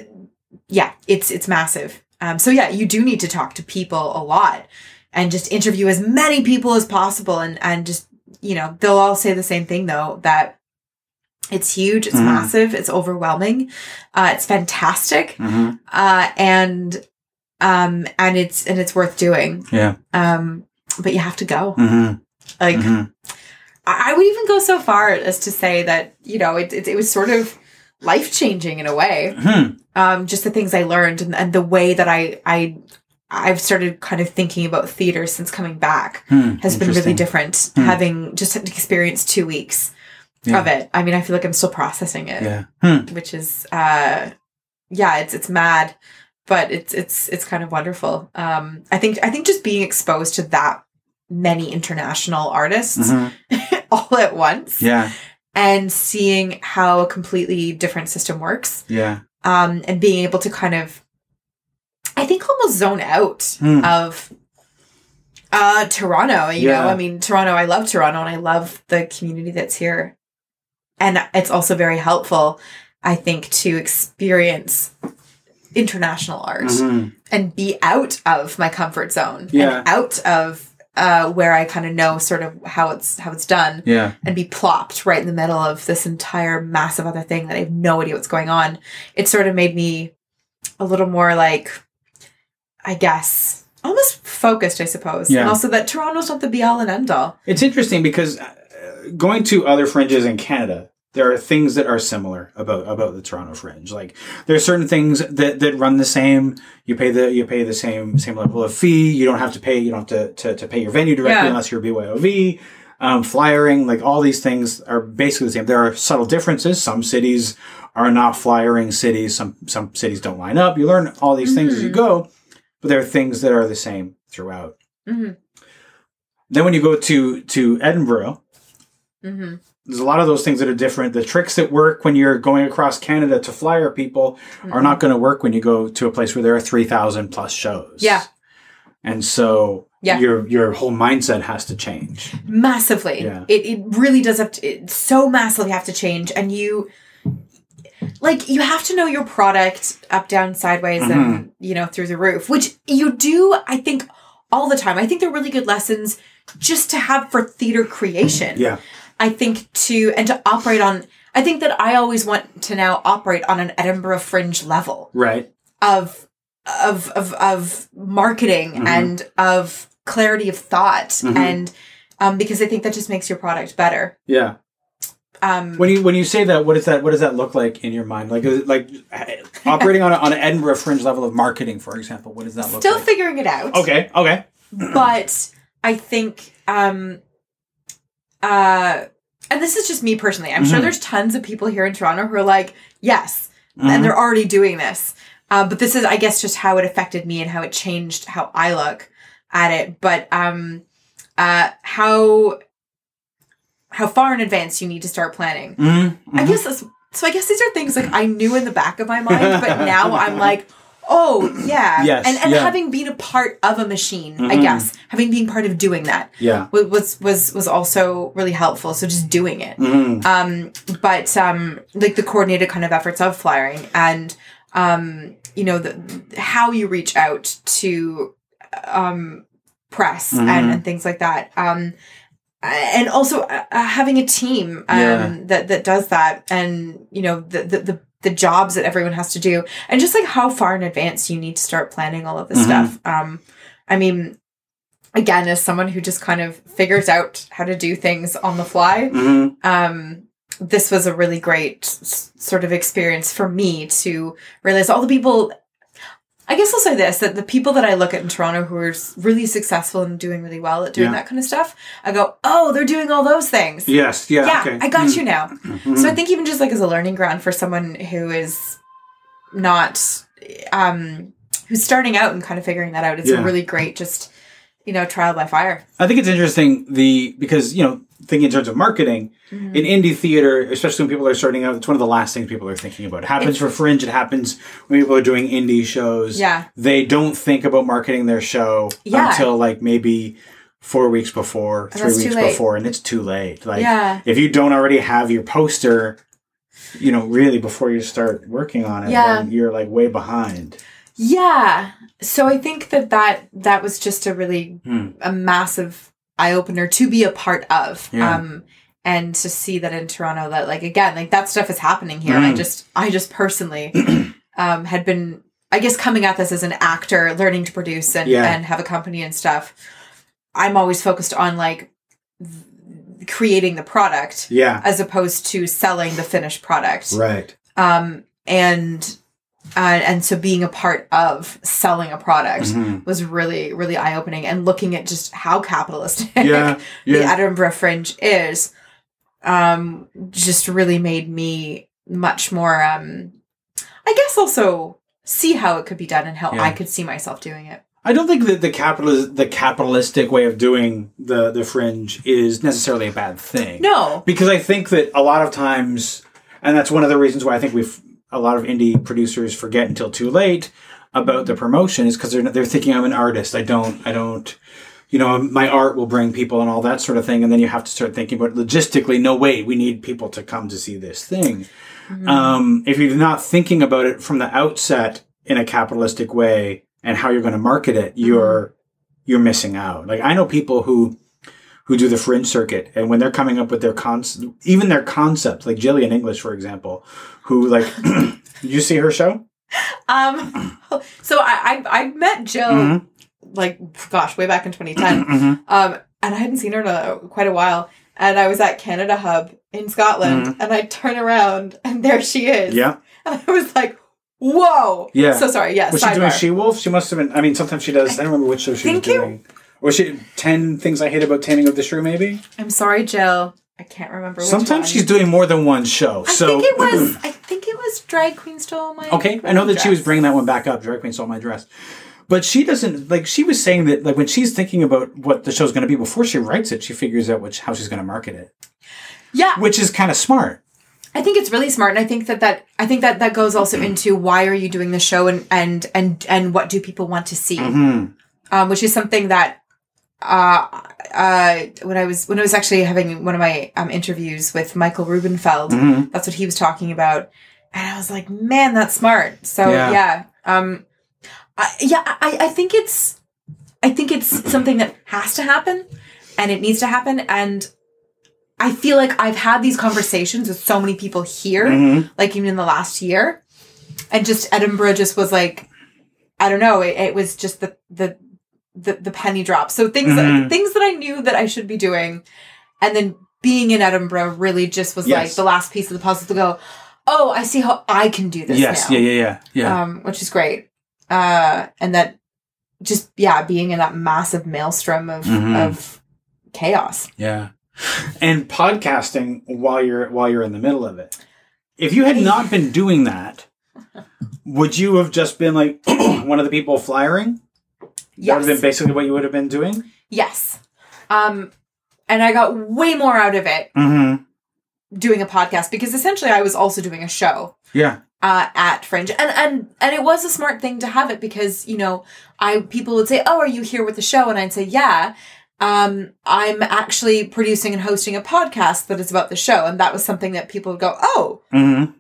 yeah, it's it's massive. Um, so yeah, you do need to talk to people a lot and just interview as many people as possible, and and just you know they'll all say the same thing though that it's huge, it's Mhm. massive, it's overwhelming, uh, it's fantastic, hmm uh, and um, and it's and it's worth doing. Yeah. Um, but you have to go. hmm Like hmm I I would even go so far as to say that you know it it, it was sort of life changing in a way. Hmm. Um, just the things I learned and, and the way that I I I've started kind of thinking about theater since coming back Hmm, has been really different. Hmm. Having just experienced two weeks Yeah. of it. I mean, I feel like I'm still processing it, Yeah. Hmm. which is, uh, yeah, it's it's mad, but it's it's it's kind of wonderful. Um, I think I think just being exposed to that many international artists Mhm. all at once Yeah. and seeing how a completely different system works Yeah. um, and being able to kind of, I think, almost zone out Hmm. of uh, Toronto. You Yeah. know, I mean, Toronto. I love Toronto, and I love the community that's here, and it's also very helpful, I think, to experience international art Mhm. and be out of my comfort zone Yeah. and out of uh, where I kind of know sort of how it's how it's done Yeah. and be plopped right in the middle of this entire massive other thing that I have no idea what's going on. It sort of made me a little more like, I guess, almost focused, I suppose. Yeah. And also that Toronto's not the be all and end all. It's interesting because going to other fringes in Canada, there are things that are similar about about the Toronto Fringe. Like there are certain things that that run the same. You pay the you pay the same same level of fee. You don't have to pay. You don't have to to, to pay your venue directly Yeah. unless you're BYOV. Um, flyering, like all these things are basically the same. There are subtle differences. Some cities are not flyering cities. Some some cities don't line up. You learn all these things as you Mhm. go, but there are things that are the same throughout. hmm Then when you go to to Edinburgh, hmm there's a lot of those things that are different. The tricks that work when you're going across Canada to flyer people are not going to work when you go to a place where there are 3,000 plus shows. Yeah. And so Yeah. your your whole mindset has to change. massively. Yeah. It, it really does have to, it so massively have to change. And you, like, you have to know your product up, down, sideways, Mm-hmm. and, you know, through the roof, which you do, I think, all the time. I think they're really good lessons just to have for theater creation. Yeah. I think to, and to operate on, I think that I always want to now operate on an Edinburgh Fringe level Right. of of of of marketing Mhm. and of clarity of thought Mhm. and um because I think that just makes your product better. Yeah. Um When you when you say that, what does that what does that look like in your mind? Like is like operating on a, on an Edinburgh fringe level of marketing, for example? What does that look like? still like? figuring it out. okay. Okay. But I think um uh and this is just me personally. I'm sure Mhm. there's tons of people here in Toronto who are like, yes, Mhm. and they're already doing this. Uh, but this is, I guess, just how it affected me and how it changed how I look at it. But um, uh, how how far in advance you need to start planning. Mhm. I Mhm. guess that's, so. I guess these are things like I knew in the back of my mind, but now I'm like, oh yeah, Yes, and and yeah. having been a part of a machine, I Mhm. guess having been part of doing that Yeah. was was was also really helpful. So just doing it Mhm. um but um like the coordinated kind of efforts of flyering and um you know the how you reach out to um press Mhm. and, and things like that um and also uh, having a team um Yeah. that that does that and you know the, the the the jobs that everyone has to do and just like how far in advance you need to start planning all of this Mhm. stuff um i mean again as someone who just kind of figures out how to do things on the fly Mhm. um, this was a really great s- sort of experience for me to realize all the people. I guess I'll say this that the people that I look at in Toronto who are really successful and doing really well at doing Yeah. that kind of stuff, I go, oh, they're doing all those things. Yes. Yeah. Yeah, okay. I got Mm. you now. Mhm. So I think even just like as a learning ground for someone who is not, um, who's starting out and kind of figuring that out, it's Yeah. a really great just, you know, trial by fire. I think it's interesting the because you know thinking in terms of marketing Mm-hmm. in indie theater, especially when people are starting out, it's one of the last things people are thinking about. It happens for Fringe. It happens when people are doing indie shows. Yeah. they don't think about marketing their show Yeah. until like maybe four weeks before, three weeks before, and it's too late. Like Yeah. if you don't already have your poster, you know, really before you start working on it, Yeah. then you're like way behind. Yeah. So I think that that that was just a really Hmm. a massive eye opener to be a part of. Yeah. Um and to see that in Toronto that like again like that stuff is happening here. I Mm. just I just personally um had been I guess coming at this as an actor, learning to produce and Yeah. and have a company and stuff. I'm always focused on like th- creating the product Yeah, as opposed to selling the finished product right. um and and, and so being a part of selling a product Mhm. was really really eye opening and looking at just how capitalistic Yeah, the yeah. Edinburgh Fringe is, um, just really made me much more, um, I guess also see how it could be done and how Yeah. I could see myself doing it. I don't think that the capitalist the capitalistic way of doing the the fringe is necessarily a bad thing. No, because I think that a lot of times, and that's one of the reasons why I think we've a lot of indie producers forget until too late about the promotion is because they're they're thinking I'm an artist. I don't I don't. You know, my art will bring people and all that sort of thing, and then you have to start thinking about logistically. No, way, we need people to come to see this thing. Um, if you're not thinking about it from the outset in a capitalistic way and how you're going to market it, you're you're missing out. Like I know people who who do the fringe circuit, and when they're coming up with their cons, even their concepts, like Gillian English, for example, who like, did you see her show? um, so I, I I met Jill Mhm. like gosh way back in 2010, Mhm. um, and I hadn't seen her in a, quite a while, and I was at Canada Hub in Scotland, and I turn around and there she is, Mm-hmm. Yeah, and I was like, whoa, Yeah. So sorry, yeah, was she doing. She Wolf? She must have been. I mean, sometimes she does. I, don't remember which show she was think it- doing. Was she Ten Things I Hate About Taming of the Shrew? Maybe. I'm sorry, Jill. I can't remember. Which Sometimes one. she's doing more than one show. I so think it was. I think it was Drag Queen Stole My. Okay, I know that she was bringing that one back up. Drag Queen stole my dress, but she doesn't like. She was saying that like when she's thinking about what the show's going to be before she writes it, she figures out which how she's going to market it, Yeah, which is kind of smart. I think it's really smart, and I think that that I think that that goes also into why are you doing the show, and and and and what do people want to see, hmm um, which is something that. Uh, uh, when I was when I was actually having one of my um, interviews with Michael Rubenfeld, Mhm. that's what he was talking about, and I was like, "Man, that's smart." So Yeah. yeah, um, I, yeah, I, I think it's, I think it's something that has to happen, and it needs to happen, and I feel like I've had these conversations with so many people here, Mhm. like even in the last year, and just Edinburgh just was like, I don't know, it, it was just the the the, the penny drop. So things Mhm. that, things that I knew that I should be doing, and then being in Edinburgh really just was like the last piece of the puzzle to go. Oh, I see how I can do this Yes, now yeah, yeah, yeah, yeah. um, which is great. Uh, and that just yeah, being in that massive maelstrom of Mhm. of chaos. Yeah. And podcasting while you're while you're in the middle of it. If you had not been doing that, would you have just been like one of the people flyering? That would have been basically what you would have been doing? yes. Um, and I got way more out of it Mm-hmm. doing a podcast because essentially I was also doing a show. Yeah. uh, at Fringe, and and and it was a smart thing to have it because you know I people would say, "Oh, are you here with the show?" And I'd say, "Yeah." Um, I'm actually producing and hosting a podcast that is about the show, and that was something that people would go, "Oh, Mm-hmm.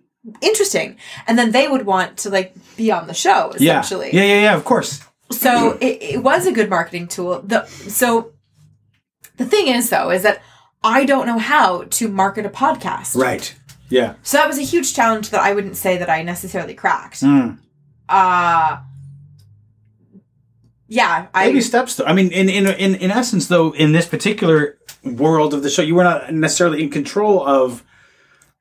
interesting," and then they would want to like be on the show Yeah. Yeah, yeah, yeah, of course. So it, it was a good marketing tool. The so the thing is though is that I don't know how to market a podcast. Right. Yeah. So that was a huge challenge that I wouldn't say that I necessarily cracked. Mm. uh yeah i Baby steps, though. I mean, in, in in in essence, though, in this particular world of the show, you were not necessarily in control of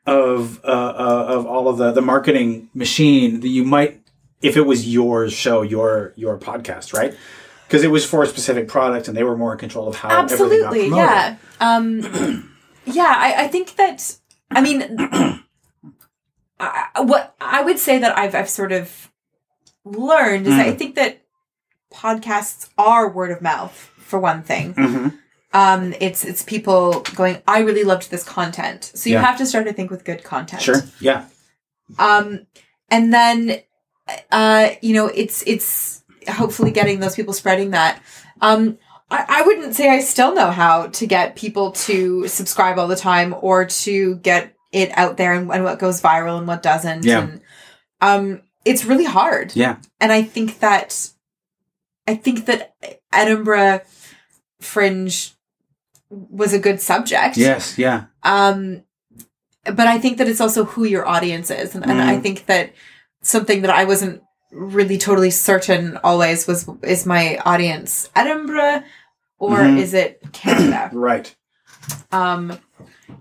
of uh, uh, of all of the the marketing machine that you might, if it was your show, your your podcast, right? Because it was for a specific product, and they were more in control of how absolutely yeah um yeah I, I think that i mean I, what i would say that i've i've sort of learned is that i Mm. think that podcasts are word of mouth for one thing Mhm. um it's it's people going i really loved this content so you Yeah. have to start to think with good content Sure. Yeah. um and then uh you know it's it's hopefully getting those people spreading that um I, I wouldn't say I still know how to get people to subscribe all the time or to get it out there and, and what goes viral and what doesn't. Yeah. And um it's really hard. Yeah. And I think that I think that Edinburgh Fringe was a good subject. Yes. Yeah. Um, but I think that it's also who your audience is, and, and I Mhm. think that something that I wasn't really totally certain always was is my audience Edinburgh or Mhm. is it Canada? Right. um,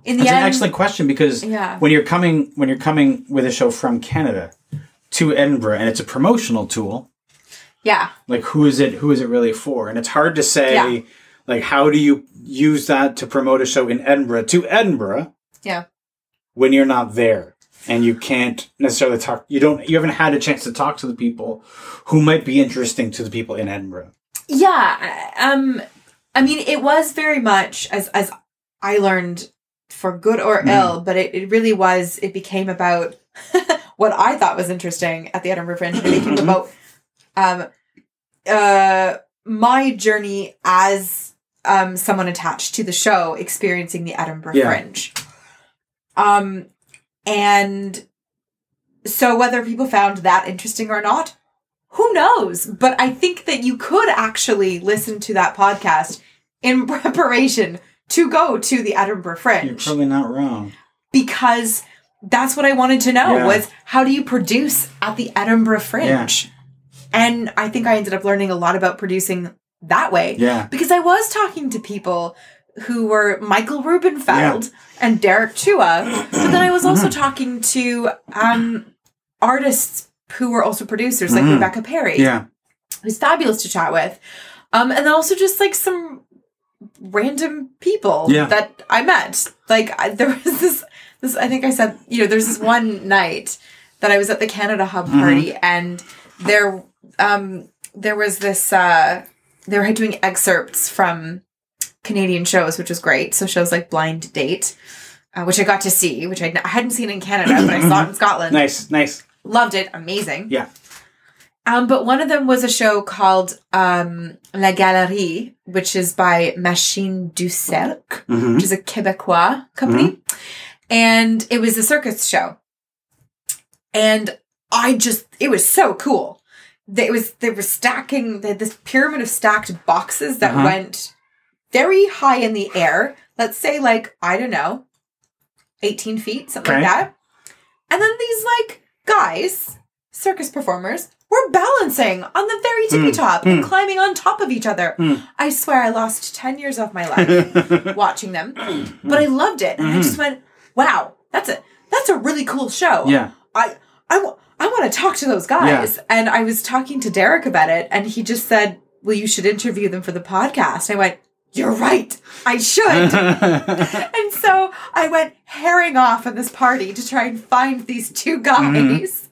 in the That's end, an excellent question because yeah, when you're coming when you're coming with a show from Canada to Edinburgh and it's a promotional tool, Yeah. like who is it who is it really for? And it's hard to say Yeah. like how do you use that to promote a show in Edinburgh to Edinburgh Yeah. when you're not there and you can't necessarily talk you don't you haven't had a chance to talk to the people who might be interesting to the people in Edinburgh. Yeah. Um I mean it was very much as as I learned for good or Mm. ill, but it, it really was it became about what I thought was interesting at the Edinburgh Fringe. It became Mhm. about um uh my journey as um someone attached to the show experiencing the Edinburgh Yeah. Fringe. Um and so whether people found that interesting or not, who knows? But I think that you could actually listen to that podcast in preparation to go to the Edinburgh Fringe. You're probably not wrong. because that's what I wanted to know Yeah. was how do you produce at the Edinburgh Fringe? And I think I ended up learning a lot about producing that way Yeah. because I was talking to people who were Michael Rubenfeld and Derek Chua, but then I was also talking to um, artists who were also producers like Mhm. Rebecca Perry, Yeah. who's fabulous to chat with, um, and then also just like some random people Yeah. that I met. Like I, there was this, this I think I said, you know, there's this one night that I was at the Canada Hub Mm-hmm. party, and there, um, there was this. Uh, they were doing excerpts from Canadian shows, which was great. So shows like Blind Date, uh, which I got to see, which I'd, hadn't seen in Canada, but I saw it in Scotland. Nice, nice. Loved it. Amazing. Yeah. Um, but one of them was a show called um, La Galerie, which is by Machine de Cirque, Mhm. which is a Quebecois company. And it was a circus show. And I just, it was so cool. They- It was, they were stacking, they had this pyramid of stacked boxes that Uh-huh. went very high in the air. Let's say, like, I don't know, 18 feet, something Okay. like that. And then these, like, guys, circus performers, were balancing on the very tippy Mm, top and mm. climbing on top of each other. Mm. I swear I lost 10 years of my life watching them, but I loved it. And I just went, wow, that's a, that's a really cool show. yeah. I, I, I want to talk to those guys. And I was talking to Derek about it, and he just said, well, you should interview them for the podcast. I went, you're right. I should. and so I went herring off on this party to try and find these two guys.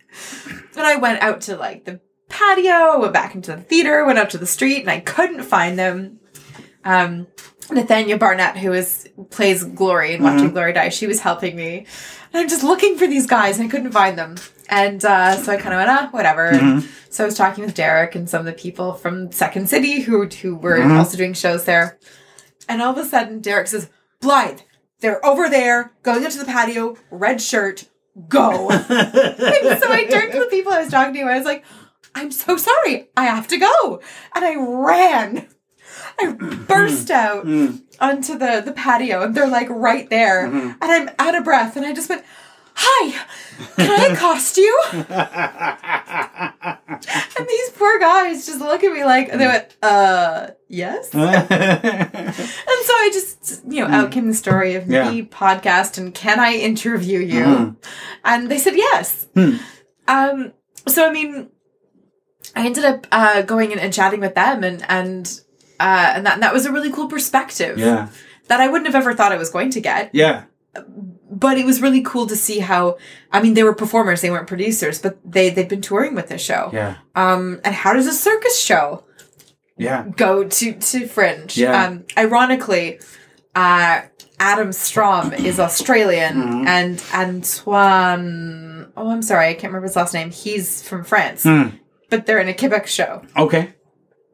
And I went out to like the patio, went back into the theater, went out to the street, and I couldn't find them. Um, Nathania Barnett, who is plays Glory in Watching Glory Die, she was helping me. And I'm just looking for these guys, and I couldn't find them. And uh, so I kind of went, ah, whatever. And mm-hmm. so I was talking with Derek and some of the people from Second City who who were mm-hmm. also doing shows there. And all of a sudden, Derek says, Blythe, they're over there, going into the patio, red shirt, go. and so I turned to the people I was talking to, and I was like, I'm so sorry, I have to go. And I ran. I burst mm-hmm. out onto the, the patio, and they're like right there. And I'm out of breath, and I just went, Hi, can I accost you? and these poor guys just look at me like, and they went, Uh, yes? And so I just, you know, out came the story of Yeah. me podcast and can I interview you? Mhm. And they said yes. Hmm. Um, so I mean, I ended up uh, going in and chatting with them, and and uh, and that and that was a really cool perspective yeah. that I wouldn't have ever thought I was going to get. Yeah. But it was really cool to see how. I mean, they were performers; they weren't producers, but they they've been touring with this show. Yeah. Um, and how does a circus show Yeah. go to to Fringe. Yeah. Um, ironically, uh, Adam Strom is Australian, Mhm. and Antoine. Oh, I'm sorry, I can't remember his last name. He's from France, Hmm. but they're in a Quebec show. Okay.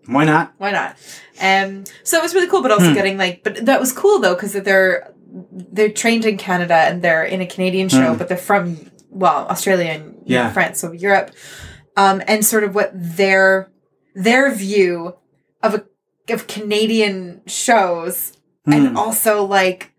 Why not? Why not? Um, so it was really cool, but also getting like, but that was cool though because they're they're trained in Canada and they're in a Canadian show, Hmm. but they're from well Australia and Yeah. France, so Europe, um, and sort of what their their view of a of Canadian shows Hmm. and also like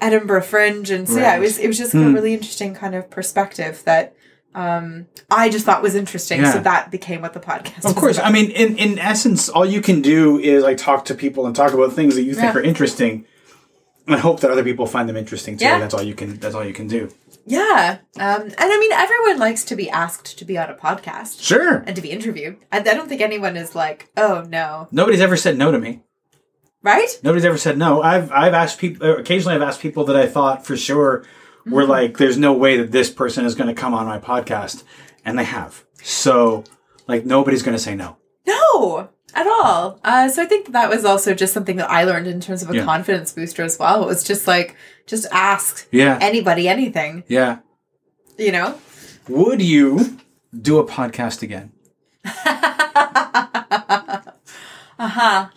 Edinburgh Fringe, and so yeah, it was it was just a Hmm. really interesting kind of perspective that. Um, I just thought was interesting, Yeah. so that became what the podcast. Of course. about. I mean, in, in essence, all you can do is like talk to people and talk about things that you think Yeah. are interesting and hope that other people find them interesting too. Yeah. That's all you can that's all you can do. Yeah. Um, and I mean, everyone likes to be asked to be on a podcast Sure. and to be interviewed. I, I don't think anyone is like, oh no. Nobody's ever said no to me. Right? Nobody's ever said no. I've I've asked people. Occasionally, I've asked people that I thought for sure were Mm-hmm. like, "There's no way that this person is going to come on my podcast," and they have. So, like, nobody's going to say no. No, at all. Uh, so I think that was also just something that I learned in terms of a Yeah. confidence booster as well. It was just like, just ask Yeah. anybody anything, Yeah. you know? Would you do a podcast again? uh huh.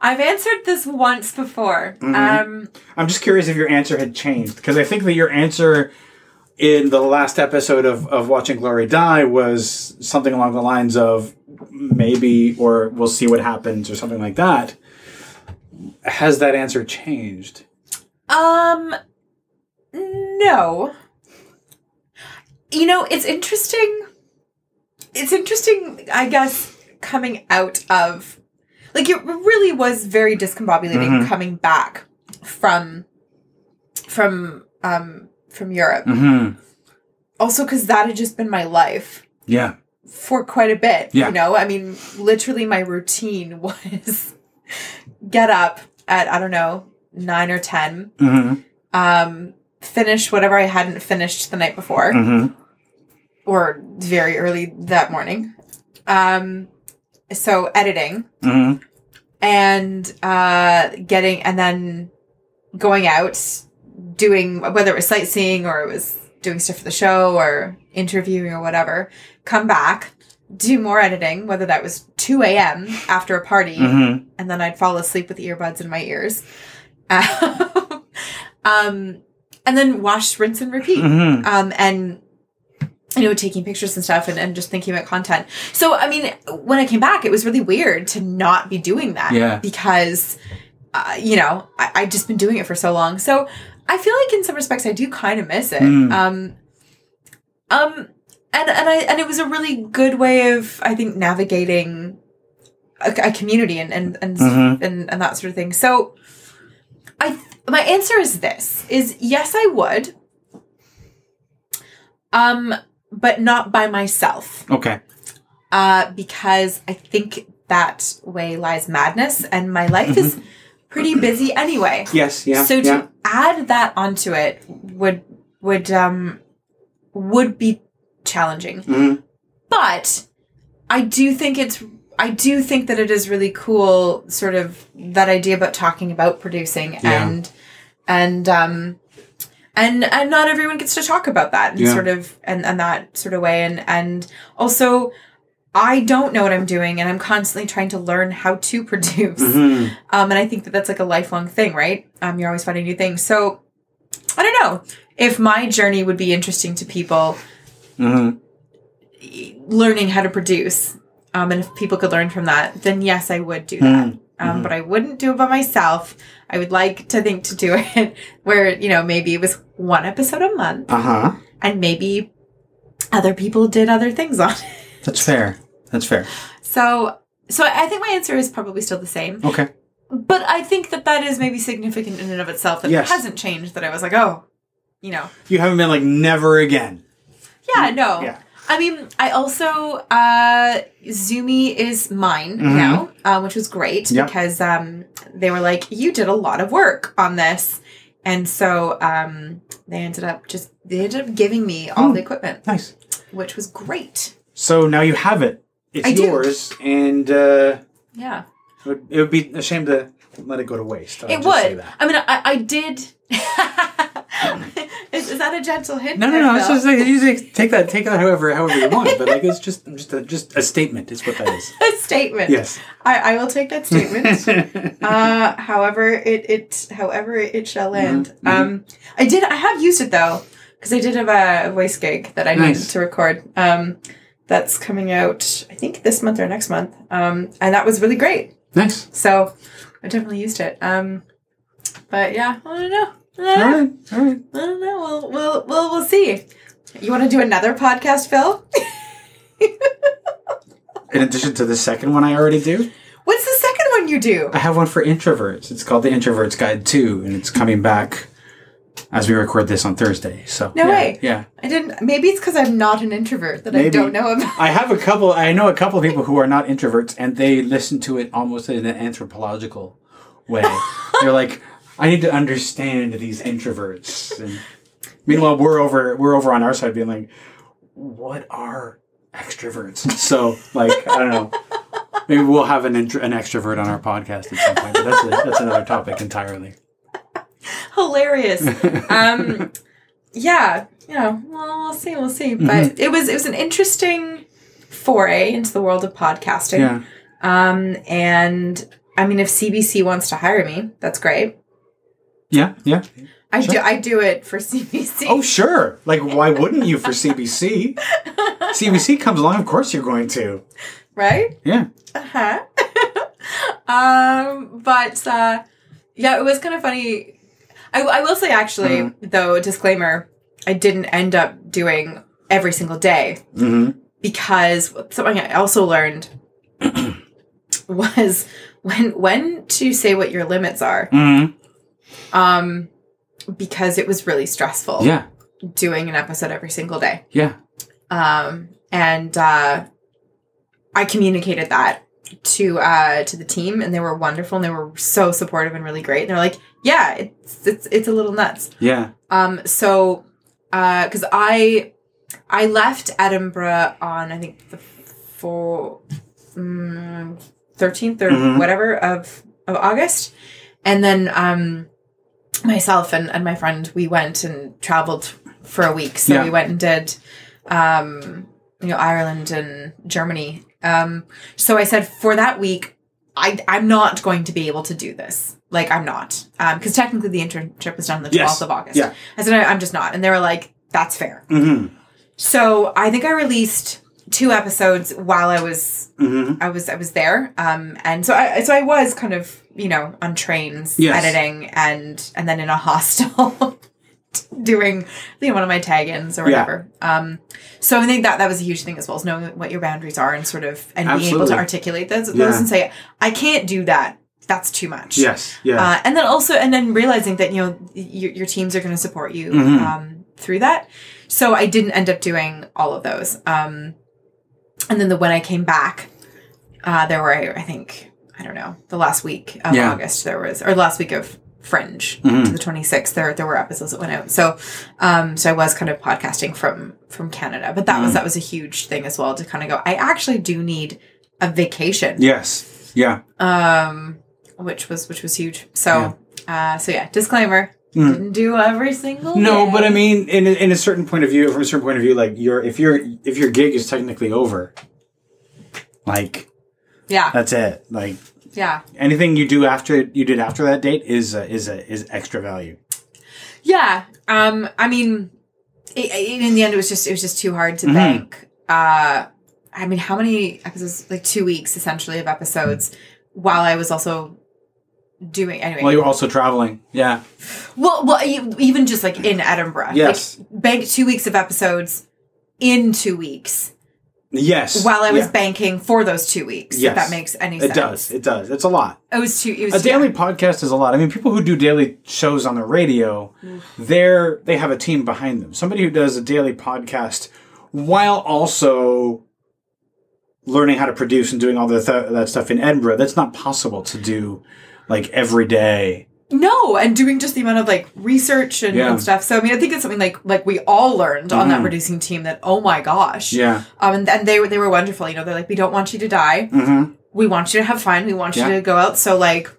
I've answered this once before. Mm-hmm. Um, I'm just curious if your answer had changed because I think that your answer in the last episode of, of Watching Glory Die was something along the lines of maybe or we'll see what happens or something like that. Has that answer changed? um, no. You know, it's interesting. It's interesting, I guess, coming out of like it really was very discombobulating Mhm. coming back from from um from Europe. Mm-hmm. Also cuz that had just been my life Yeah. for quite a bit, Yeah. you know? I mean, literally my routine was get up at I don't know, 9 or 10, Mm-hmm. um finish whatever I hadn't finished the night before Mm-hmm. or very early that morning. Um so editing Mm-hmm. and uh getting and then going out doing whether it was sightseeing or it was doing stuff for the show or interviewing or whatever come back do more editing whether that was 2 a.m after a party Mm-hmm. and then i'd fall asleep with earbuds in my ears um and then wash rinse and repeat Mm-hmm. um, and you know taking pictures and stuff and, and just thinking about content so i mean when i came back it was really weird to not be doing that Yeah. because uh, you know I, i'd just been doing it for so long so i feel like in some respects i do kind of miss it Mm. um um and and i and it was a really good way of i think navigating a, a community and and and, Mhm. and and that sort of thing so i my answer is this is yes i would um but not by myself Okay. uh because i think that way lies madness and my life is pretty busy anyway Yes. Yeah. so to yeah. add that onto it would would um would be challenging Mhm. but i do think it's i do think that it is really cool sort of that idea about talking about producing Yeah. and and um and and not everyone gets to talk about that and Yeah. sort of and and that sort of way and and also I don't know what I'm doing, and I'm constantly trying to learn how to produce. Mhm. Um, and I think that that's like a lifelong thing, right? Um, you're always finding new things. So I don't know if my journey would be interesting to people Mhm. learning how to produce. Um, and if people could learn from that, then yes, I would do that. Mhm. Um, but I wouldn't do it by myself. I would like to think to do it where, you know, maybe it was one episode a month Uh-huh. and maybe other people did other things on it. That's fair. That's fair. So, so I think my answer is probably still the same. Okay. But I think that that is maybe significant in and of itself that Yes. it hasn't changed. That I was like, oh, you know, You haven't been like never again. yeah, no. Yeah. I mean, I also uh Zoomy is mine Mhm. now, um, which was great Yep. because um they were like, you did a lot of work on this, and so um they ended up just they ended up giving me all Hmm. the equipment, Nice. which was great. So now you have it. It's I do. yours, and uh, Yeah. it, would, it would be a shame to let it go to waste. I'll It would. that. I mean, I, I did. is, is that a gentle hint? No, no, no. It's just like you just take that, take that however, however you want. But like, it's just, just a, just a statement. Is what that is. a statement. Yes. I, I will take that statement. uh, however, it it however it shall end. mhm. Um, I did. I have used it though because I did have a voice gig that I needed to record. Um, that's coming out. I think this month or next month. Um, and that was really great. nice. So I definitely used it. Um, but yeah, I don't know. I All don't know. right. All right. I don't know. We'll we'll we'll, we'll see. You want to do another podcast, Phil? In addition to the second one, I already do. What's the second one you do? I have one for introverts. It's called the Introverts Guide Two, and it's coming back as we record this on Thursday. So No yeah, way. Yeah, I didn't. Maybe it's because I'm not an introvert that I don't know about. I have a couple. I know a couple of people who are not introverts, and they listen to it almost in an anthropological way. They're like, I need to understand these introverts. And meanwhile, we're over we're over on our side being like, what are extroverts? So like, I don't know. Maybe we'll have an intro, an extrovert on our podcast at some point. But that's a, that's another topic entirely. Hilarious. um, yeah, you know, well, we'll see, we'll see. Mm-hmm. But it was it was an interesting foray into the world of podcasting. Yeah. Um, and I mean, if CBC wants to hire me, that's great. Yeah. Yeah. I Sure. do. I do it for CBC. Oh, sure. Like, why wouldn't you for CBC? CBC comes along, of course you're going to. right. Yeah. Uh-huh. um, but uh, yeah, it was kind of funny. I, I will say, actually, Mm-hmm. though, disclaimer: I didn't end up doing every single day Mm-hmm. because something I also learned was when when to say what your limits are. Mm-hmm. Um, because it was really stressful Yeah. doing an episode every single day. Yeah. um, and uh, I communicated that to uh, to the team, and they were wonderful, and they were so supportive and really great. And they're like, "Yeah, it's it's it's a little nuts." Yeah. Um, so uh because I I left Edinburgh on I think the four mm, thirteenth or Mhm. whatever of of August, and then um myself and, and my friend we went and traveled for a week. So Yeah. we went and did um you know Ireland and Germany. Um, so I said for that week. I, I'm not going to be able to do this. Like, I'm not. Because technically the internship was done on the 12th Yes. of August. Yeah. I said, I, I'm just not. And they were like, that's fair. Mm-hmm. So I think I released two episodes while I was Mm-hmm. I was I was there. Um and so I so I was kind of, you know, on trains Yes. editing and and then in a hostel doing you know, one of my tag-ins or Yeah. whatever. Um so I think that that was a huge thing as well, as knowing what your boundaries are and sort of and being able to articulate those, those Yeah. and say, I can't do that. That's too much. Yes. Yeah. Uh, and then also, and then realizing that you know your, your teams are going to support you Mhm. um, through that. So I didn't end up doing all of those. Um, and then the when I came back, uh, there were I think I don't know the last week of Yeah. August there was or last week of Fringe Mhm. to the twenty sixth. There there were episodes that went out. So um, so I was kind of podcasting from from Canada, but that was Mm. that was a huge thing as well to kind of go. I actually do need a vacation yes. Yeah. um which was which was huge so uh so yeah disclaimer Mm. didn't do every single No, day. but I mean, in a, in a certain point of view, from a certain point of view, like your if your if your gig is technically over, like yeah that's it. Like yeah anything you do after you did after that date is uh, is a, is extra value. yeah um i mean it, it- in the end it was just it was just too hard to Mhm. bank uh i mean how many episodes like two weeks essentially of episodes while i was also doing anyway While you're also traveling. Yeah. well well even just like in edinburgh Yes. like bank two weeks of episodes in two weeks Yes. while i was Yeah. banking for those two weeks Yes. if that makes any sense. It does. It does. It's a lot. It was too. It was A daily podcast is a lot. I mean, people who do daily shows on the radio, they're they have a team behind them. Somebody who does a daily podcast while also learning how to produce and doing all the th- that stuff in Edinburgh, that's not possible to do like every day. No, and doing just the amount of like research and, Yeah. and stuff. So I mean, I think it's something like like we all learned on that producing team that oh my gosh, Yeah. um, and, and they were they were wonderful. You know, they're like we don't want you to die. Mm-hmm. We want you to have fun. We want Yeah. you to go out. So like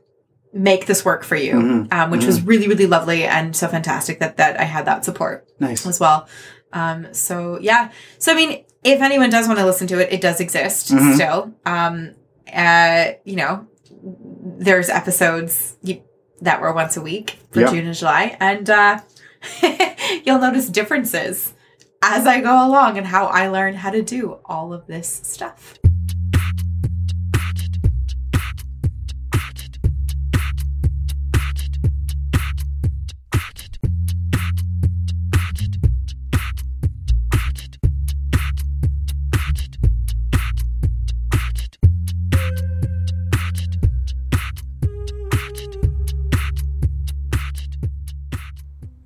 make this work for you, Mhm. um, which was really really lovely and so fantastic that that I had that support Nice. as well. Um, so yeah, so I mean, if anyone does want to listen to it, it does exist Mhm. still. Um, uh, you know, there's episodes you, that were once a week for Yeah. June and July, and uh, you'll notice differences as I go along and how I learn how to do all of this stuff.